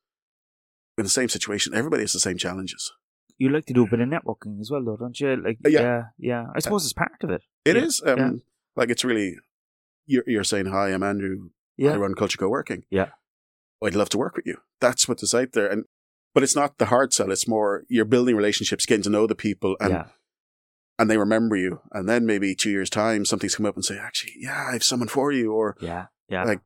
in the same situation. Everybody has the same challenges. You like to do a bit of networking as well, though, don't you? Like, yeah. yeah, yeah. I suppose it's part of it. It Yeah, is um, yeah. like it's really you're you're saying hi, I'm Andrew. I Yeah, run Culture Co Working. Yeah. I'd love to work with you. That's what is out there, and but it's not the hard sell. It's more you're building relationships, getting to know the people, and yeah, and they remember you, and then maybe two years time something's come up and say, actually, yeah, I have someone for you, or yeah, yeah. Like,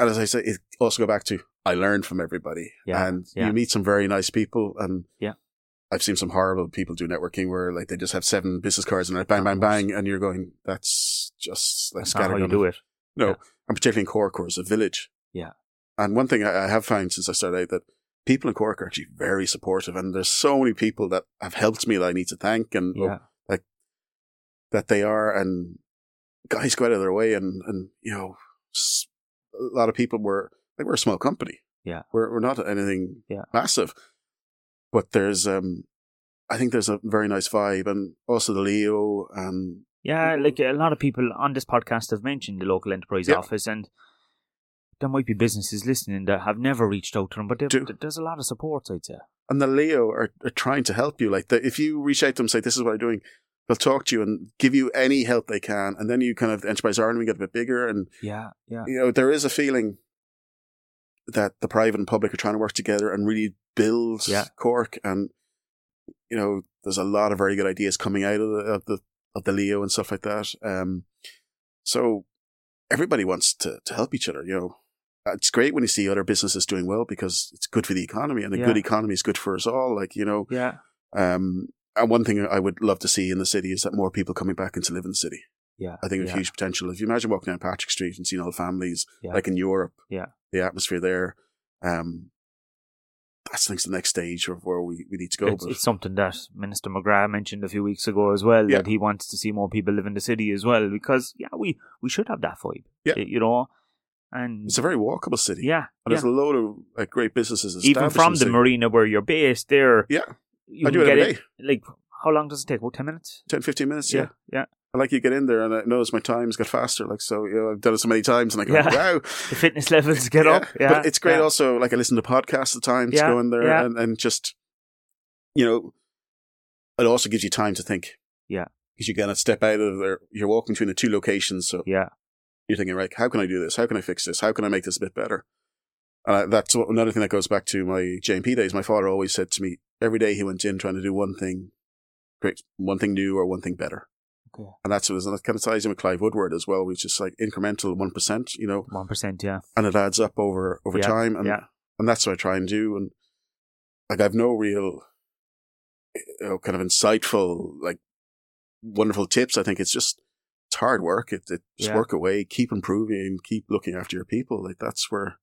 and as I say, it also go back to I learn from everybody, Yeah, and yeah. you meet some very nice people, and Yeah. I've seen some horrible people do networking where like they just have seven business cards and they're bang, bang, bang, and you're going, that's just like That's not how you do it. No, Yeah. and particularly in Cork, or as a village. Yeah. And one thing I I have found since I started out that people in Cork are actually very supportive, and there's so many people that have helped me that I need to thank, and Yeah, that they are, and guys go out of their way, and and you know, a lot of people were like we're a small company, Yeah. we're we're not anything Yeah. massive, but there's um, I think there's a very nice vibe, and also the LEO, and yeah. Like a lot of people on this podcast have mentioned the local enterprise Yeah. office, and there might be businesses listening that have never reached out to them, but Do. there's a lot of support, I'd say. and the LEO are, are trying to help you. Like the, if you reach out to them, say this is what I'm doing. They'll talk to you and give you any help they can, and then you kind of enterprise Ireland we get a bit bigger, and Yeah, yeah, you know, there is a feeling that the private and public are trying to work together and really build Yeah. Cork. And, you know, there's a lot of very good ideas coming out of the, of the, of the LEO and stuff like that. Um, so everybody wants to, to help each other, you know. It's great when you see other businesses doing well because it's good for the economy and a Yeah. good economy is good for us all. Like, you know, yeah, um, and one thing I would love to see in the city is that more people coming back into live in the city. Yeah. I think yeah. huge potential. If you imagine walking down Patrick Street and seeing all the families, Yeah. like in Europe, Yeah. the atmosphere there, um, that's I think, the next stage of where we, we need to go. It's, but it's something that Minister McGrath mentioned a few weeks ago as well. Yeah. That he wants to see more people live in the city as well because yeah, we we should have that vibe. Yeah. you know, and it's a very walkable city. yeah, and yeah. there's a load of like great businesses. even from in the marina where you're based, there, Yeah, you I do it every in- day. Like how long does it take? About ten minutes. 10, 15 minutes. Yeah. yeah. I like you get in there and I notice my times get faster. Like, so, you know, I've done it so many times and I go, Yeah. wow. The fitness levels get Yeah, up. Yeah, But it's great yeah. also, like I listen to podcasts at times, Yeah, go in there and, and just, you know, it also gives you time to think. Yeah. Because you're gonna step out of there, you're walking between the two locations. So Yeah, you're thinking, right, how can I do this? How can I fix this? How can I make this a bit better? And I, that's what, another thing that goes back to my J&P days. My father always said to me, every day he went in trying to do one thing, great, one thing new or one thing better. Okay. And that's what it is. And that kind of ties in with Clive Woodward as well, which is like incremental 1%, you know, one percent. Yeah, and it adds up over, over Yeah, time. And, yeah. and that's what I try and do. And like, I've no real, you know, kind of insightful, like wonderful tips. I think it's just, it's hard work. It, it just Yeah. work away, keep improving, keep looking after your people. Like that's where,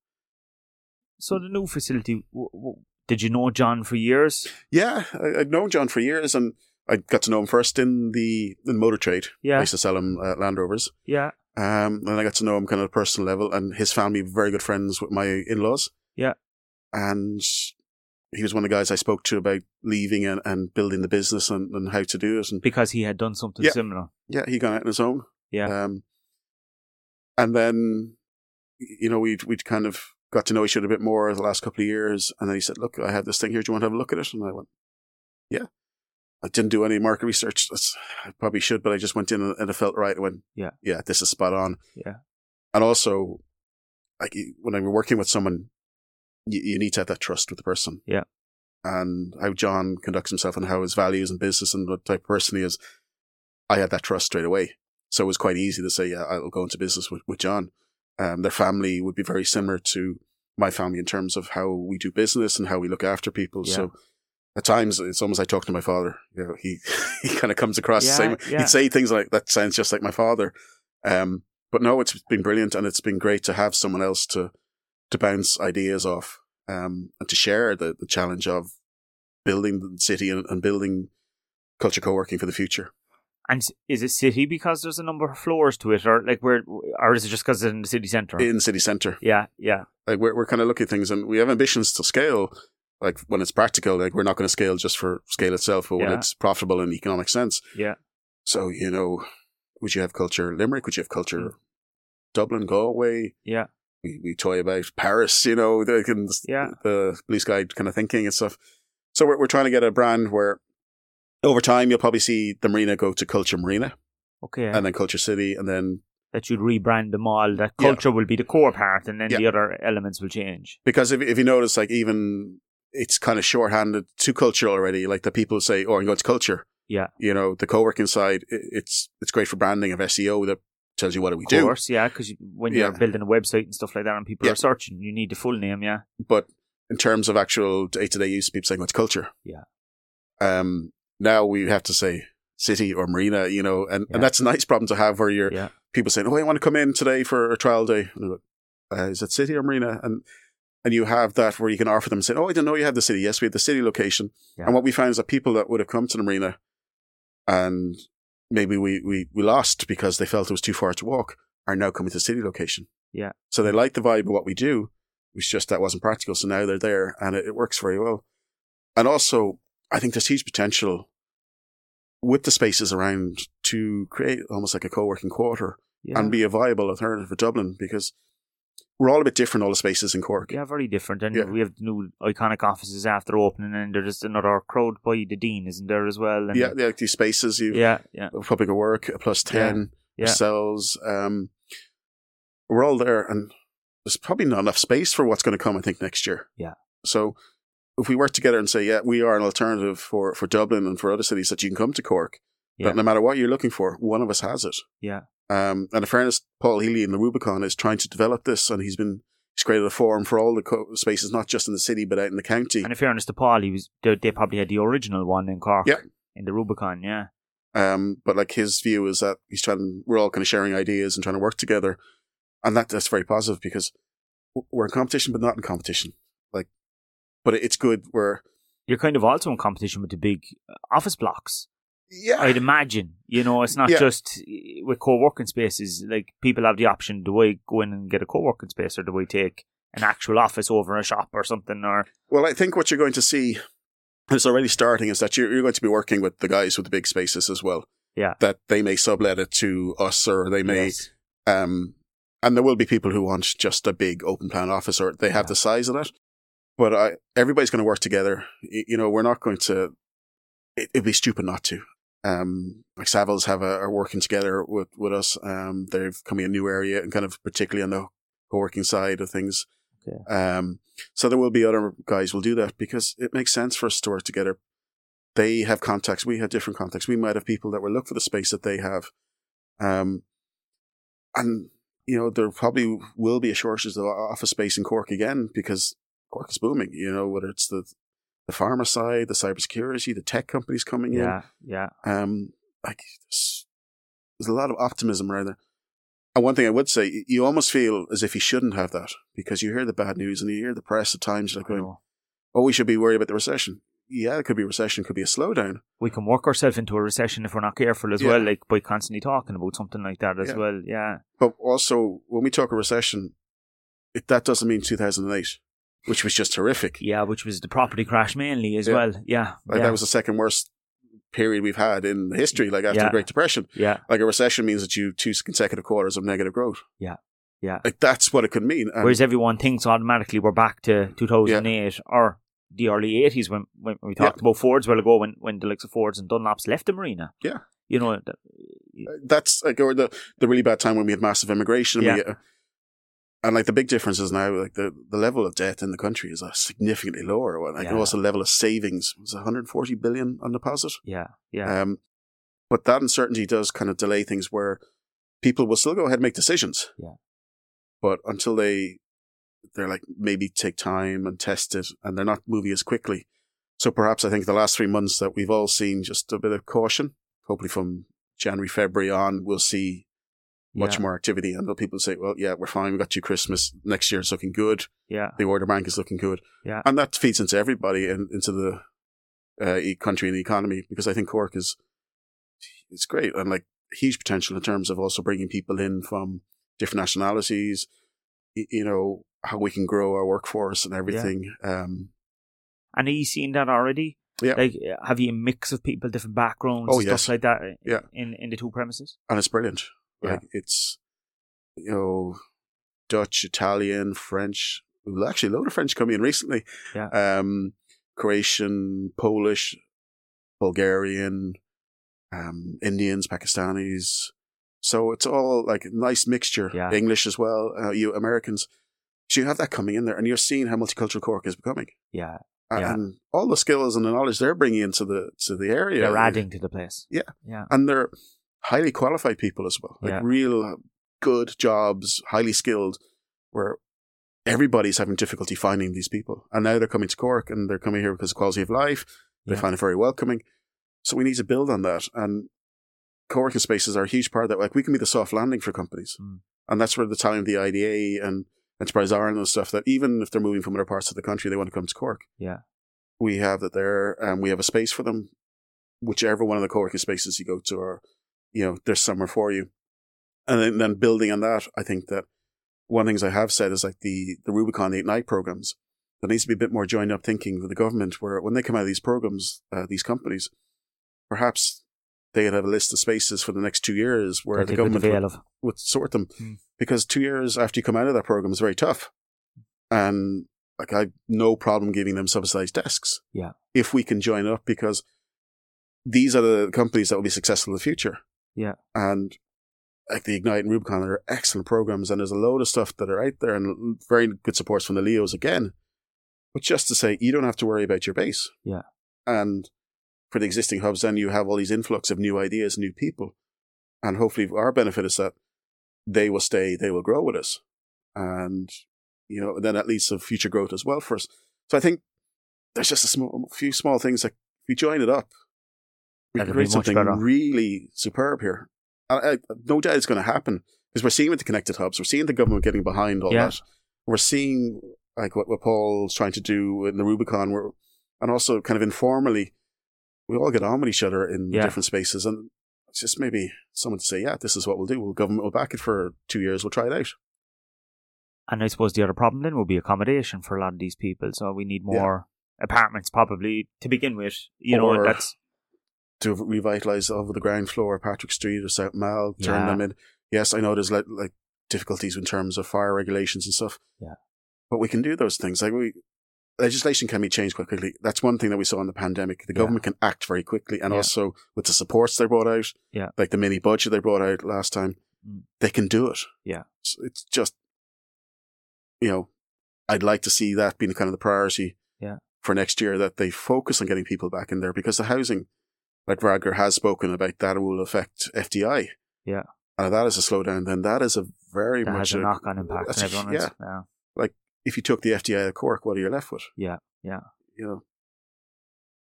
So the new facility, w- w- did you know John for years? Yeah, I, I'd known John for years, and I got to know him first in the in motor trade. I Yeah, used to sell him uh, Land Rovers. yeah, Um, and I got to know him kind of at a personal level, and his family were very good friends with my in laws. Yeah. And he was one of the guys I spoke to about leaving and, and building the business and, and how to do it. And because he had done something Yeah. similar. yeah, he got out on his own. Yeah, Um, and then, you know, we'd, we'd kind of got to know each other a bit more the last couple of years. And then he said, look, I have this thing here. Do you want to have a look at it? And I went, yeah. I didn't do any market research. That's, I probably should, but I just went in and, and it felt right. When Yeah. yeah, this is spot on. yeah, And also, like when I'm working with someone, you, you need to have that trust with the person. Yeah. And how John conducts himself and how his values and business and what type of person he is, I had that trust straight away. So it was quite easy to say, yeah, I'll go into business with, with John. Um, their family would be very similar to my family in terms of how we do business and how we look after people. Yeah. So at times it's almost like talking to my father. You know, he, he kind of comes across the same. yeah. He'd say things like, that sounds just like my father. Um, but no, it's been brilliant and it's been great to have someone else to, to bounce ideas off, um, and to share the, the challenge of building the city and, and building culture co-working for the future. And is it city because there's a number of floors to it, or like where, or is it just because it's in the city centre? in city centre. yeah, yeah, Like we're, we're kind of looking at things and we have ambitions to scale. Like when it's practical, like we're not going to scale just for scale itself, but when it's profitable in economic sense. yeah, So, you know, would you have culture Limerick? Would you have culture Mm. Dublin, Galway? yeah, We, we toy about Paris, you know, the, can- Yeah. the blue sky kind of thinking and stuff. So we're, we're trying to get a brand where over time you'll probably see the marina go to Culture Marina okay. and then Culture City and then that you'd rebrand them all. That Yeah. culture will be the core part, and then Yeah. the other elements will change. because if if you notice, like even it's kind of shorthanded to culture already. Like the people say, "Oh, I'm going to culture." Yeah. you know, the co-working side, it's it's great for branding of SEO that tells you what do we do. Of do. course, yeah, because when you're Yeah. building a website and stuff like that, and people Yeah. are searching, you need the full name. Yeah, But in terms of actual day to day use, people saying what's culture. Yeah. Um. Now we have to say city or marina, you know, and, Yeah. and that's a nice problem to have where you're people saying, "Oh, I want to come in today for a trial day." Uh, is it city or marina? And and you have that where you can offer them say, "Oh, I didn't know you had the city." Yes, we have the city location. Yeah. And what we found is that people that would have come to the marina and maybe we, we, we lost because they felt it was too far to walk are now coming to the city location. Yeah. So they like the vibe of what we do. It's just that wasn't practical. So now they're there and it, it works very well. And also, I think there's huge potential with the spaces around to create almost like a co-working quarter yeah, and be a viable alternative for Dublin because we're all a bit different, all the spaces in Cork. yeah, very different. And Yeah. we have new iconic offices after opening, and there's another crowd by the dean, isn't there as well? And Yeah, yeah, these spaces, you yeah, yeah, Public Work, a plus 10, Yeah. ourselves. Um, we're all there, and there's probably not enough space for what's going to come, I think, next year. Yeah. So if we work together and say, yeah, we are an alternative for, for Dublin and for other cities that you can come to Cork, Yeah. that no matter what you're looking for, one of us has it. yeah, Um, and in fairness, Paul Healy in the Rubicon is trying to develop this, and he's been he's created a forum for all the co- spaces, not just in the city but out in the county. And in fairness to Paul, he was they, they probably had the original one in Cork, Yeah. in the Rubicon. Yeah, Um, but like his view is that he's trying, we're all kind of sharing ideas and trying to work together. And that, that's very positive because we're in competition, but not in competition. Like, but it's good We're you're kind of also in competition with the big uh, office blocks. Yeah, I'd imagine. You know, it's not Yeah. just with co-working spaces. Like people have the option: do I go in and get a co-working space, or do I take an actual office over a shop or something? Or well, I think what you're going to see, it's already starting, is that you're, you're going to be working with the guys with the big spaces as well. Yeah. That they may sublet it to us or they may, Yes. um, and there will be people who want just a big open plan office or they have Yeah. the size of it. But I, everybody's going to work together. You know, we're not going to, it, it'd be stupid not to. Um, like Savills have a, are working together with, with us. Um, they've come in a new area and kind of particularly on the co-working side of things. Okay. Um, so there will be other guys will do that because it makes sense for us to work together. They have contacts. We have different contacts. We might have people that will look for the space that they have. Um, and you know, there probably will be a shortage of office space in Cork again because Cork is booming. You know, whether it's the the pharma side, the cybersecurity, the tech companies coming in. yeah, yeah. Um, like there's, there's a lot of optimism around there. And one thing I would say, you almost feel as if you shouldn't have that because you hear the bad news and you hear the press at times like going. "Oh, we should be worried about the recession." Yeah, it could be a recession, could be a slowdown. We can work ourselves into a recession if we're not careful as Yeah. well, like by constantly talking about something like that as Yeah. well. Yeah. But also, when we talk a recession, it, that doesn't mean 2008, which was just horrific. Yeah, which was the property crash mainly as Yeah. well. Yeah. Like yeah. that was the second worst period we've had in history. Like after Yeah. the Great Depression, yeah. like a recession means that you two consecutive quarters of negative growth. Yeah. Yeah. Like that's what it could mean. And Whereas everyone thinks automatically we're back to 2008 or the early 80s when, when we talked about Fords while ago when, when the likes of Fords and Dunlops left the marina. Yeah. You know, th- that's like or the the really bad time when we had massive immigration. Yeah. We, uh, and like the big difference is now, like the, the level of debt in the country is uh, significantly lower. Well, Like Yeah. also the level of savings was 140 billion on deposit. yeah, yeah, Um, but that uncertainty does kind of delay things where people will still go ahead and make decisions. Yeah. But until they, they're like maybe take time and test it and they're not moving as quickly. So perhaps I think the last three months that we've all seen just a bit of caution. Hopefully from January, February on, we'll see much yeah, more activity and the people say, well, yeah, we're fine. We got you Christmas. Next year it's looking good. yeah, The order bank is looking good. Yeah. And that feeds into everybody and into the uh, country and the economy because I think Cork is, it's great and like huge potential in terms of also bringing people in from different nationalities, you know, how we can grow our workforce and everything. Um, And are you seeing that already? Yeah. Like, have you a mix of people, different backgrounds, Oh, stuff yes. like that? Yeah. In in the two premises. and it's brilliant. Yeah. It's, you know, Dutch, Italian, French. Well, actually, a load of French coming in recently. Yeah. Um, Croatian, Polish, Bulgarian, um, Indians, Pakistanis. So it's all like a nice mixture. Yeah. English as well. Uh, you Americans. So you have that coming in there, and you're seeing how multicultural Cork is becoming, Yeah, Yeah. and all the skills and the knowledge they're bringing into the to the area. they're adding to the place. Yeah. yeah, and they're highly qualified people as well, like Yeah. real good jobs, highly skilled, where everybody's having difficulty finding these people. And now they're coming to Cork and they're coming here because of quality of life. They Yeah. find it very welcoming. So we need to build on that. And co-working spaces are a huge part of that. Like we can be the soft landing for companies. Mm. And that's where the time of the IDA and Enterprise Ireland and all stuff that even if they're moving from other parts of the country, they want to come to Cork. Yeah. We have that there and we have a space for them. Whichever one of the co-working spaces you go to or, you know, there's somewhere for you. And then, then building on that, I think that one of the things I have said is like the, the Rubicon Ignite programs. There needs to be a bit more joined up thinking with the government where when they come out of these programs, uh, these companies, perhaps they could have a list of spaces for the next two years where that the government would, of. would sort them. Hmm. Because two years after you come out of that program is very tough. And like I've no problem giving them subsidized desks. Yeah. If we can join up because these are the companies that will be successful in the future. Yeah. And like the Ignite and Rubicon are excellent programs and there's a load of stuff that are out there and very good supports from the LEOs again. But just to say, you don't have to worry about your base. Yeah. And for the existing hubs, then you have all these influx of new ideas, new people. And hopefully our benefit is that they will stay, they will grow with us. And, you know, then that leads to future growth as well for us. So I think there's just a small, few small things that if we join it up, we That'd create something better. really superb here. I, I, no doubt it's going to happen because we're seeing with the connected hubs, we're seeing the government getting behind all Yeah. that. We're seeing like what, what Paul's trying to do in the Rubicon, where, and also kind of informally, we all get on with each other in Yeah. different spaces, and it's just maybe someone to say, "Yeah, this is what we'll do. We'll government will back it for two years. We'll try it out." And I suppose the other problem then will be accommodation for a lot of these people. So we need Yeah. more apartments probably to begin with. You know, that's to revitalize over the ground floor, Patrick Street or South Mall, turn Yeah. them in. Yes, I know there's like, like difficulties in terms of fire regulations and stuff. Yeah. But we can do those things. Like we, legislation can be changed quite quickly. That's one thing that we saw in the pandemic. The Yeah. government can act very quickly, and Yeah. also with the supports they brought out, Yeah. like the mini budget they brought out last time, Mm. they can do it. Yeah. So it's just, you know, I'd like to see that being kind of the priority. Yeah. For next year, that they focus on getting people back in there because the housing like Radger has spoken about that will affect FDI. Yeah. And if that is a slowdown, then that is a very that much a a, knock on impact that's on a- everyone. else. yeah. Like if you took the FDI of Cork, what are you left with? Yeah, yeah. You know,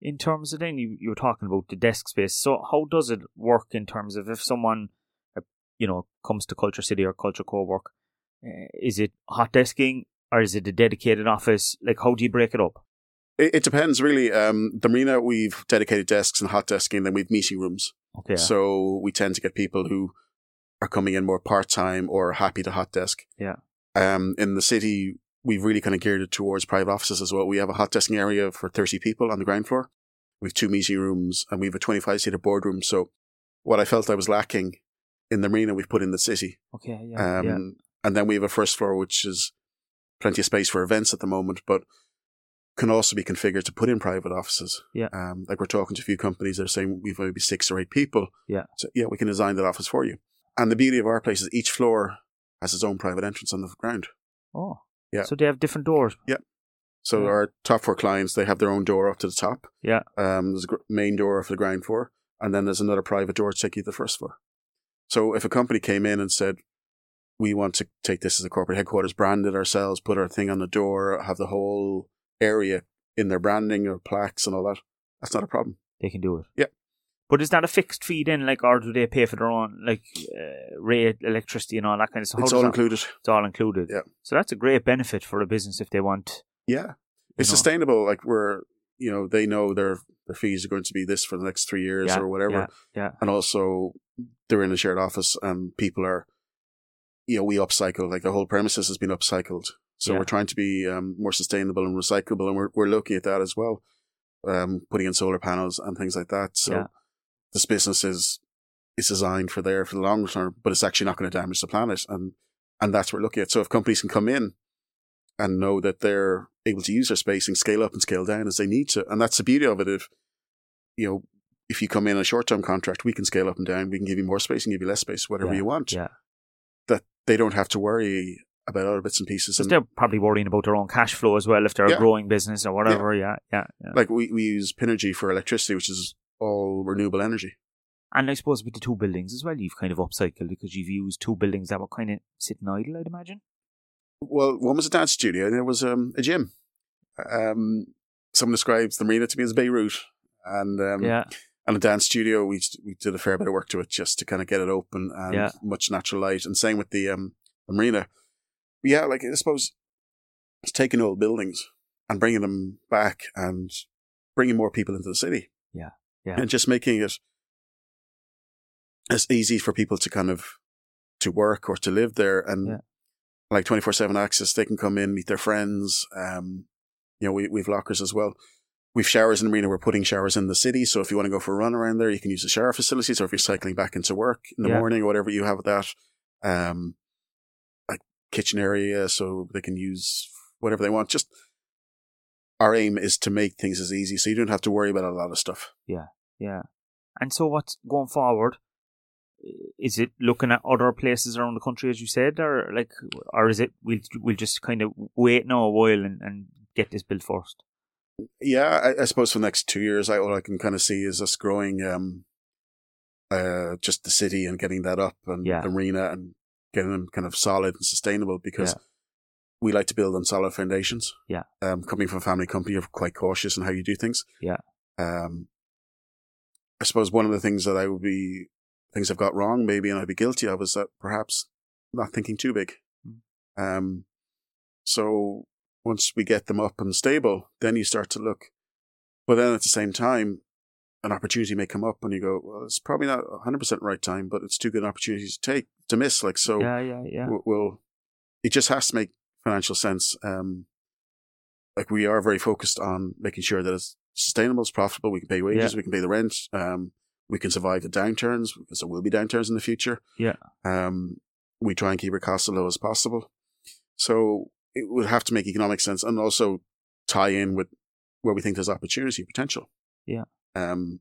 in terms of then you, you were talking about the desk space so how does it work in terms of if someone uh, you know comes to Culture City or Culture Co-work? Uh, is it hot desking or is it a dedicated office? Like, how do you break it up? It, it depends really. Um, the marina we've dedicated desks and hot desking, and then we've meeting rooms. Okay. So we tend to get people who are coming in more part time or happy to hot desk. Yeah. Um, in the city, we've really kind of geared it towards private offices as well. We have a hot desking area for 30 people on the ground floor. We have two meeting rooms and we have a 25 seater boardroom. So what I felt I was lacking in the marina, we've put in the city. Okay. Yeah. Um, yeah. and then we have a first floor, which is plenty of space for events at the moment, but can also be configured to put in private offices. Yeah. Um, like we're talking to a few companies that are saying we've maybe six or eight people. Yeah. So yeah, we can design that office for you. And the beauty of our place is each floor has its own private entrance on the ground. Oh. Yeah. So they have different doors. Yeah. So Yeah. our top four clients, they have their own door up to the top. Yeah. Um, there's a gr- main door for the ground floor, and then there's another private door to take you to the first floor. So if a company came in and said, "We want to take this as a corporate headquarters, brand it ourselves, put our thing on the door, have the whole area in their branding or plaques and all that," that's not a problem. They can do it. Yeah. But is that a fixed fee then, like, or do they pay for their own, like, uh, rate, electricity, and all that kind of stuff? How it's all that- included. It's all included. Yeah. So that's a great benefit for a business if they want. Yeah, it's know. sustainable. Like we're, you know, they know their their fees are going to be this for the next three years Yeah, or whatever. Yeah. Yeah. and also they're in a shared office and people are you know we upcycle like the whole premises has been upcycled so Yeah. we're trying to be um, more sustainable and recyclable and we're, we're looking at that as well um, putting in solar panels and things like that so Yeah. this business is is designed for there for the long term but it's actually not going to damage the planet and and that's what we're looking at so if companies can come in and know that they're able to use their space and scale up and scale down as they need to and that's the beauty of it if you know if you come in a short term contract, we can scale up and down. We can give you more space and give you less space, whatever Yeah, you want. Yeah. That they don't have to worry about other bits and pieces. And they're probably worrying about their own cash flow as well if they're Yeah. a growing business or whatever. Yeah. Yeah. yeah. like we, we use Pinergy for electricity, which is all renewable energy. And I suppose with the two buildings as well, you've kind of upcycled because you've used two buildings that were kind of sitting idle, I'd imagine. Well, one was a dance studio and there was um, a gym. Um, someone describes the marina to me as Beirut. And um, yeah. and a dance studio, we we did a fair bit of work to it just to kind of get it open and Yeah. much natural light. And same with the um the marina. Yeah, like I suppose it's taking old buildings and bringing them back and bringing more people into the city. Yeah, yeah. and just making it as easy for people to kind of to work or to live there and Yeah. like twenty four seven access. They can come in, meet their friends. Um, you know, we we've lockers as well. We've showers in the marina. We're putting showers in the city. So if you want to go for a run around there, you can use the shower facilities. Or if you're cycling back into work in the Yeah. morning or whatever you have with that, um, kitchen area, so they can use whatever they want. Just our aim is to make things as easy, so you don't have to worry about a lot of stuff. Yeah. Yeah. And so what's going forward? Is it looking at other places around the country, as you said, or like, or is it we'll we'll just kind of wait now a while and, and get this built first? Yeah, I, I suppose for the next two years, I, all I can kind of see is us growing, um, uh, just the city and getting that up and Yeah. the arena and getting them kind of solid and sustainable because Yeah. we like to build on solid foundations. Yeah. Um, coming from a family company, you're quite cautious in how you do things. Yeah. Um, I suppose one of the things that I would be, things I've got wrong maybe and I'd be guilty of is that perhaps not thinking too big. Mm. Um, so once we get them up and stable, then you start to look. But then at the same time, an opportunity may come up and you go, well, it's probably not 100% right time, but it's too good an opportunity to take, to miss. Like, so yeah, yeah, yeah. we'll, we'll, it just has to make financial sense. Um, like we are very focused on making sure that it's sustainable, it's profitable. We can pay wages, Yeah. we can pay the rent. Um, we can survive the downturns because there will be downturns in the future. Yeah. Um, we try and keep our costs as low as possible. So it would have to make economic sense and also tie in with where we think there's opportunity potential. Yeah. Um,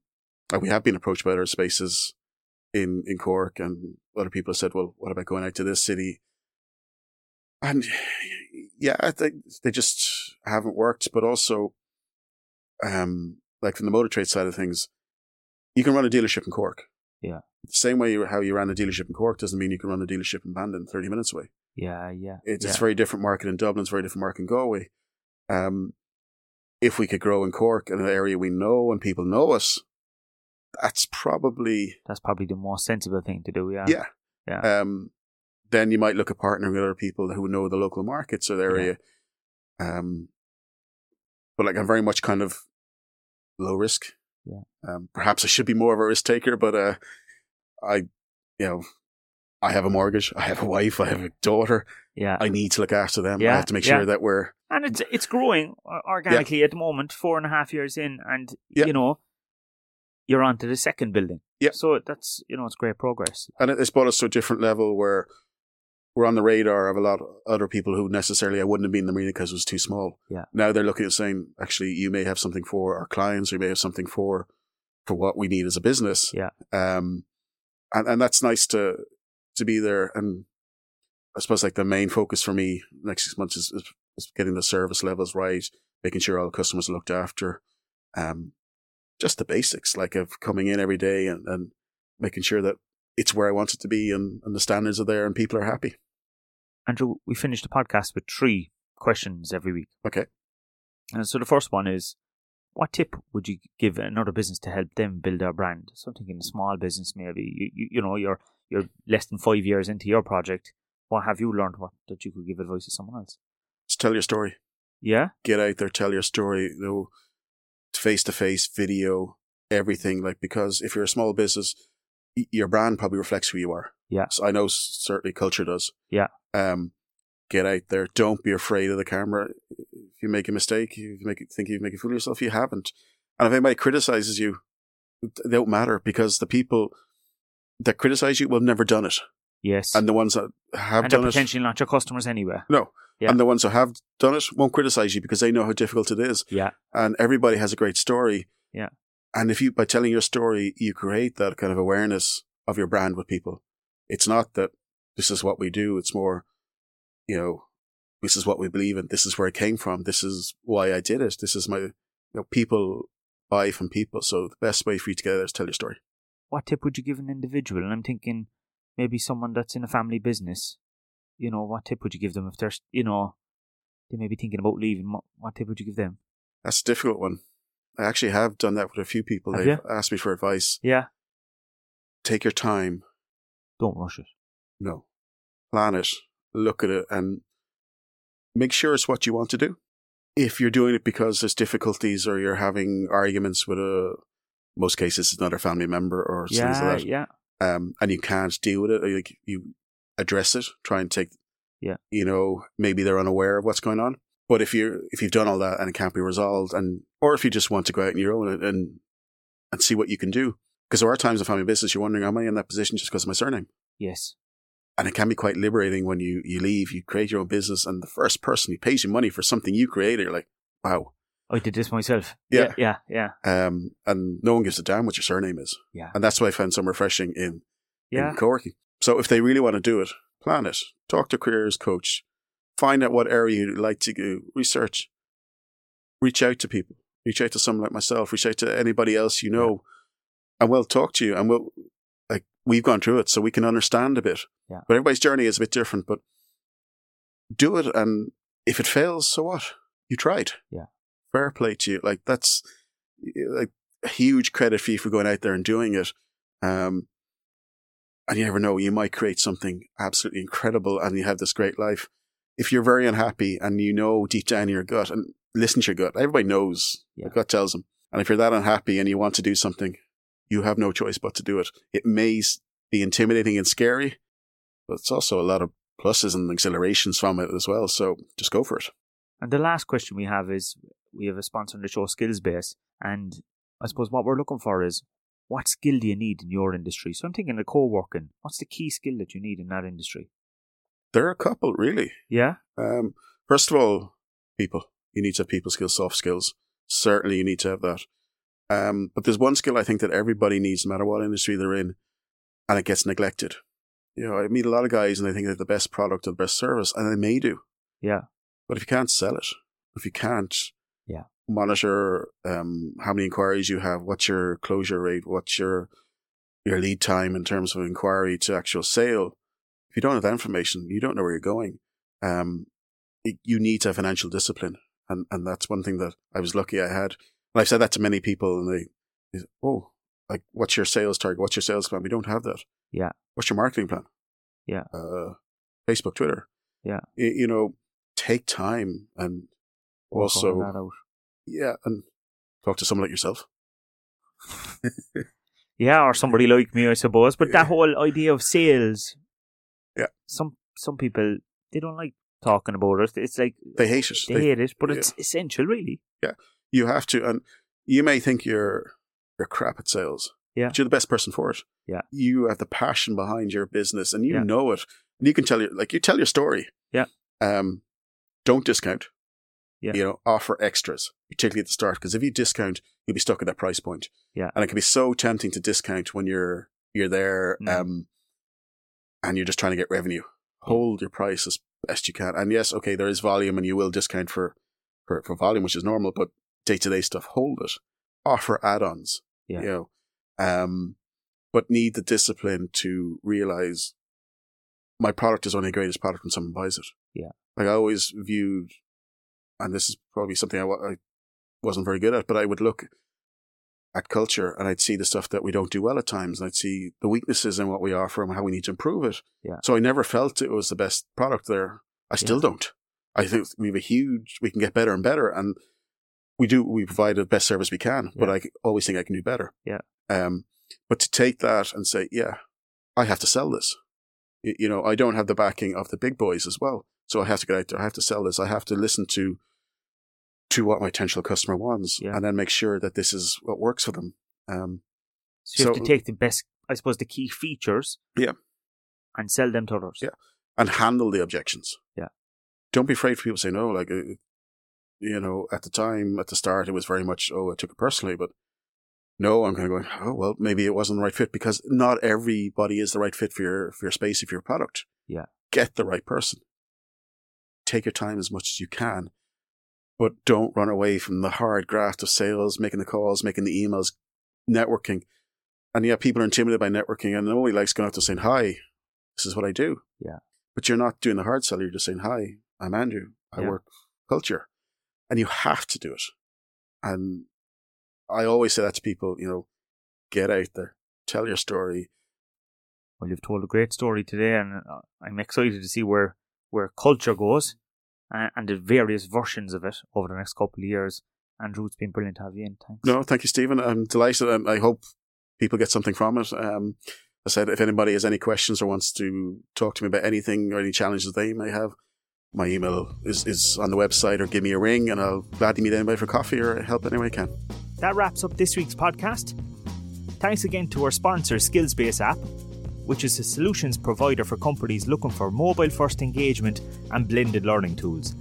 like we have been approached by other spaces in, in Cork and other people have said, well, what about going out to this city? And yeah, I think they just haven't worked, but also, um, like from the motor trade side of things, you can run a dealership in Cork. Yeah. The same way you, how you ran a dealership in Cork doesn't mean you can run a dealership in Bandon 30 minutes away. Yeah, yeah. It's, yeah. it's a very different market in Dublin. It's a very different market in Galway. Um, if we could grow in Cork in an area we know and people know us, that's probably That's probably the most sensible thing to do, yeah. yeah. Yeah. Um, then you might look at partnering with other people who know the local markets or the area. Um, but like I'm very much kind of low risk. Yeah. Um, perhaps I should be more of a risk taker, but uh, I, you know, I have a mortgage, I have a wife, I have a daughter. Yeah. I need to look after them. Yeah. I have to make yeah. sure that we're and it's it's growing organically at the moment, four and a half years in, and Yeah. you know, you're on to the second building. Yeah. So that's you know it's great progress. and it- it's brought us to a different level where we're on the radar of a lot of other people who necessarily I wouldn't have been in the arena because it was too small. Yeah. Now they're looking at saying, actually, you may have something for our clients, or you may have something for for what we need as a business. Yeah. Um, and and that's nice to to be there. And I suppose like the main focus for me next six months is, is, is getting the service levels right, making sure all the customers are looked after. Um, just the basics, like of coming in every day and, and making sure that it's where I want it to be and, and the standards are there and people are happy. Andrew, we finish the podcast with three questions every week. Okay. And so the first one is, what tip would you give another business to help them build their brand? So I'm thinking a small business, maybe you, you, you know you're you're less than five years into your project. What have you learned? What that you could give advice to someone else? Just tell your story. Yeah, Get out there, tell your story, you know, face to face, video, everything. Like, because if you're a small business, your brand probably reflects who you are. Yeah. So I know certainly culture does. Yeah. Um, get out there. Don't be afraid of the camera. If you make a mistake, if you make it, think you make a fool of yourself, you haven't. And if anybody criticizes you, they don't matter because the people that criticize you will have never done it. Yes, And the ones that have and done it, potentially not your customers anyway. no. Yeah. And the ones who have done it won't criticize you because they know how difficult it is. Yeah, And everybody has a great story. Yeah. And if you, by telling your story, you create that kind of awareness of your brand with people. It's not that this is what we do. It's more, you know, this is what we believe in. This is where it came from. This is why I did it. This is my, you know, people buy from people. So the best way for you to get there is tell your story. what tip would you give an individual? And I'm thinking maybe someone that's in a family business. You know, what tip would you give them if they're, you know, they may be thinking about leaving? What, what tip would you give them? That's a difficult one. I actually have done that with a few people. Have They've you? asked me for advice. Yeah, Take your time. don't rush it. No. Plan it, look at it, and make sure it's what you want to do. If you're doing it because there's difficulties or you're having arguments with a, most cases, it's another family member or things Yeah, like that, yeah, um, and you can't deal with it, or like you address it, try and take, Yeah. you know, maybe they're unaware of what's going on. But if you if you've done all that and it can't be resolved, and or if you just want to go out on your own and and, and see what you can do, because there are times in family business you're wondering, am I in that position just because of my surname? yes, and it can be quite liberating when you you leave you create your own business and the first person who pays you money for something you created you're like wow I did this myself. Yeah. yeah, yeah, yeah. um and no one gives a damn what your surname is Yeah. and that's why i found some refreshing in yeah. in co-working so if they really want to do it plan it talk to careers coach find out what area you'd like to do research reach out to people reach out to someone like myself reach out to anybody else you know and we'll talk to you and we'll like we've gone through it so we can understand a bit Yeah. but everybody's journey is a bit different but do it and if it fails so what you tried Yeah. Fair play to you. Like that's like a huge credit for you for going out there and doing it. Um and you never know you might create something absolutely incredible and you have this great life. If you're very unhappy and you know deep down in your gut and listen to your gut everybody knows Yeah. your gut tells them and if you're that unhappy and you want to do something you have no choice but to do it. It may be intimidating and scary but it's also a lot of pluses and exhilarations from it as well so just go for it. And the last question we have is we have a sponsor on the show, Skills Base, and I suppose what we're looking for is what skill do you need in your industry? So I'm thinking of co-working. What's the key skill that you need in that industry? there are a couple really Yeah, Um, first of all, people. You need to have people skills, soft skills. Certainly, you need to have that. Um, but there's one skill I think that everybody needs, no matter what industry they're in, and it gets neglected. You know, I meet a lot of guys and they think they're the best product or the best service, and they may do. yeah, But if you can't sell it, if you can't Yeah. monitor um, how many inquiries you have, what's your closure rate, what's your your lead time in terms of inquiry to actual sale, if you don't have that information, you don't know where you're going. Um, it- you need to have financial discipline, and and that's one thing that I was lucky I had. And I've said that to many people, and they, they say, oh, like what's your sales target? What's your sales plan? We don't have that. Yeah. What's your marketing plan? Yeah. uh, Facebook, Twitter. Yeah. Y- you know, take time and also, that out. yeah, and talk to someone like yourself. Yeah, or somebody like me, I suppose. But that whole idea of sales, Yeah. some some people they don't like talking about it. It's like They hate it. they They- hate it, but yeah. it's essential, really. Yeah, you have to, and you may think you're you're crap at sales. Yeah. But you're the best person for it. Yeah. You have the passion behind your business and you Yeah. know it. And you can tell your like you tell your story. Yeah. Um don't discount. Yeah. You know, offer extras, particularly at the start. Because if you discount, you'll be stuck at that price point. Yeah. And it can be so tempting to discount when you're you're there Mm. um and you're just trying to get revenue. Hold your price as best you can. And yes, okay, there is volume and you will discount for for, for volume, which is normal, but day to day stuff, hold it. Offer add ons. Yeah. You know. Um but need the discipline to realize my product is only the greatest product when someone buys it. Yeah. Like I always viewed, and this is probably something I, I wasn't very good at, but I would look at culture and I'd see the stuff that we don't do well at times, and I'd see the weaknesses in what we offer and how we need to improve it. Yeah. So I never felt it was the best product there. I still don't. I think we have a huge, we can get better and better, and we do. We provide the best service we can, but I always think I can do better. Yeah. Um, but to take that and say, yeah, I have to sell this. You know, I don't have the backing of the big boys as well, so I have to get out there. I have to sell this. I have to listen to to what my potential customer wants, Yeah. and then make sure that this is what works for them. Um, So you have to take the best, I suppose, the key features, Yeah. and sell them to others. Yeah. and handle the objections. Yeah. Don't be afraid for people to say no. Like, uh, you know, at the time, at the start, it was very much, oh, I took it personally, but no, I'm kind of going, oh, well, maybe it wasn't the right fit because not everybody is the right fit for your, for your space, for your product. Yeah. Get the right person. Take your time as much as you can, but don't run away from the hard graft of sales, making the calls, making the emails, networking. And yeah, people are intimidated by networking and nobody likes going out to saying, hi, this is what I do. Yeah. But you're not doing the hard sell. You're just saying, hi, I'm Andrew. I Yeah. work culture. And you have to do it. And I always say that to people, you know, get out there, tell your story. Well, you've told a great story today, and uh, I'm excited to see where where culture goes and, and the various versions of it over the next couple of years. Andrew, it's been brilliant to have you in. Thanks. No, thank you, Stephen. I'm delighted and I hope people get something from it. Um, I said, if anybody has any questions or wants to talk to me about anything or any challenges they may have, my email is, is on the website or give me a ring and I'll gladly meet anybody for coffee or help any way I can. That wraps up this week's podcast. Thanks again to our sponsor, Skillsbase app, which is a solutions provider for companies looking for mobile first engagement and blended learning tools.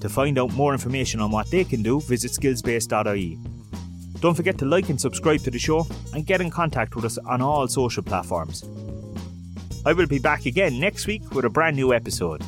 To find out more information on what they can do, visit skillsbase.ie. Don't forget to like and subscribe to the show and get in contact with us on all social platforms. I will be back again next week with a brand new episode.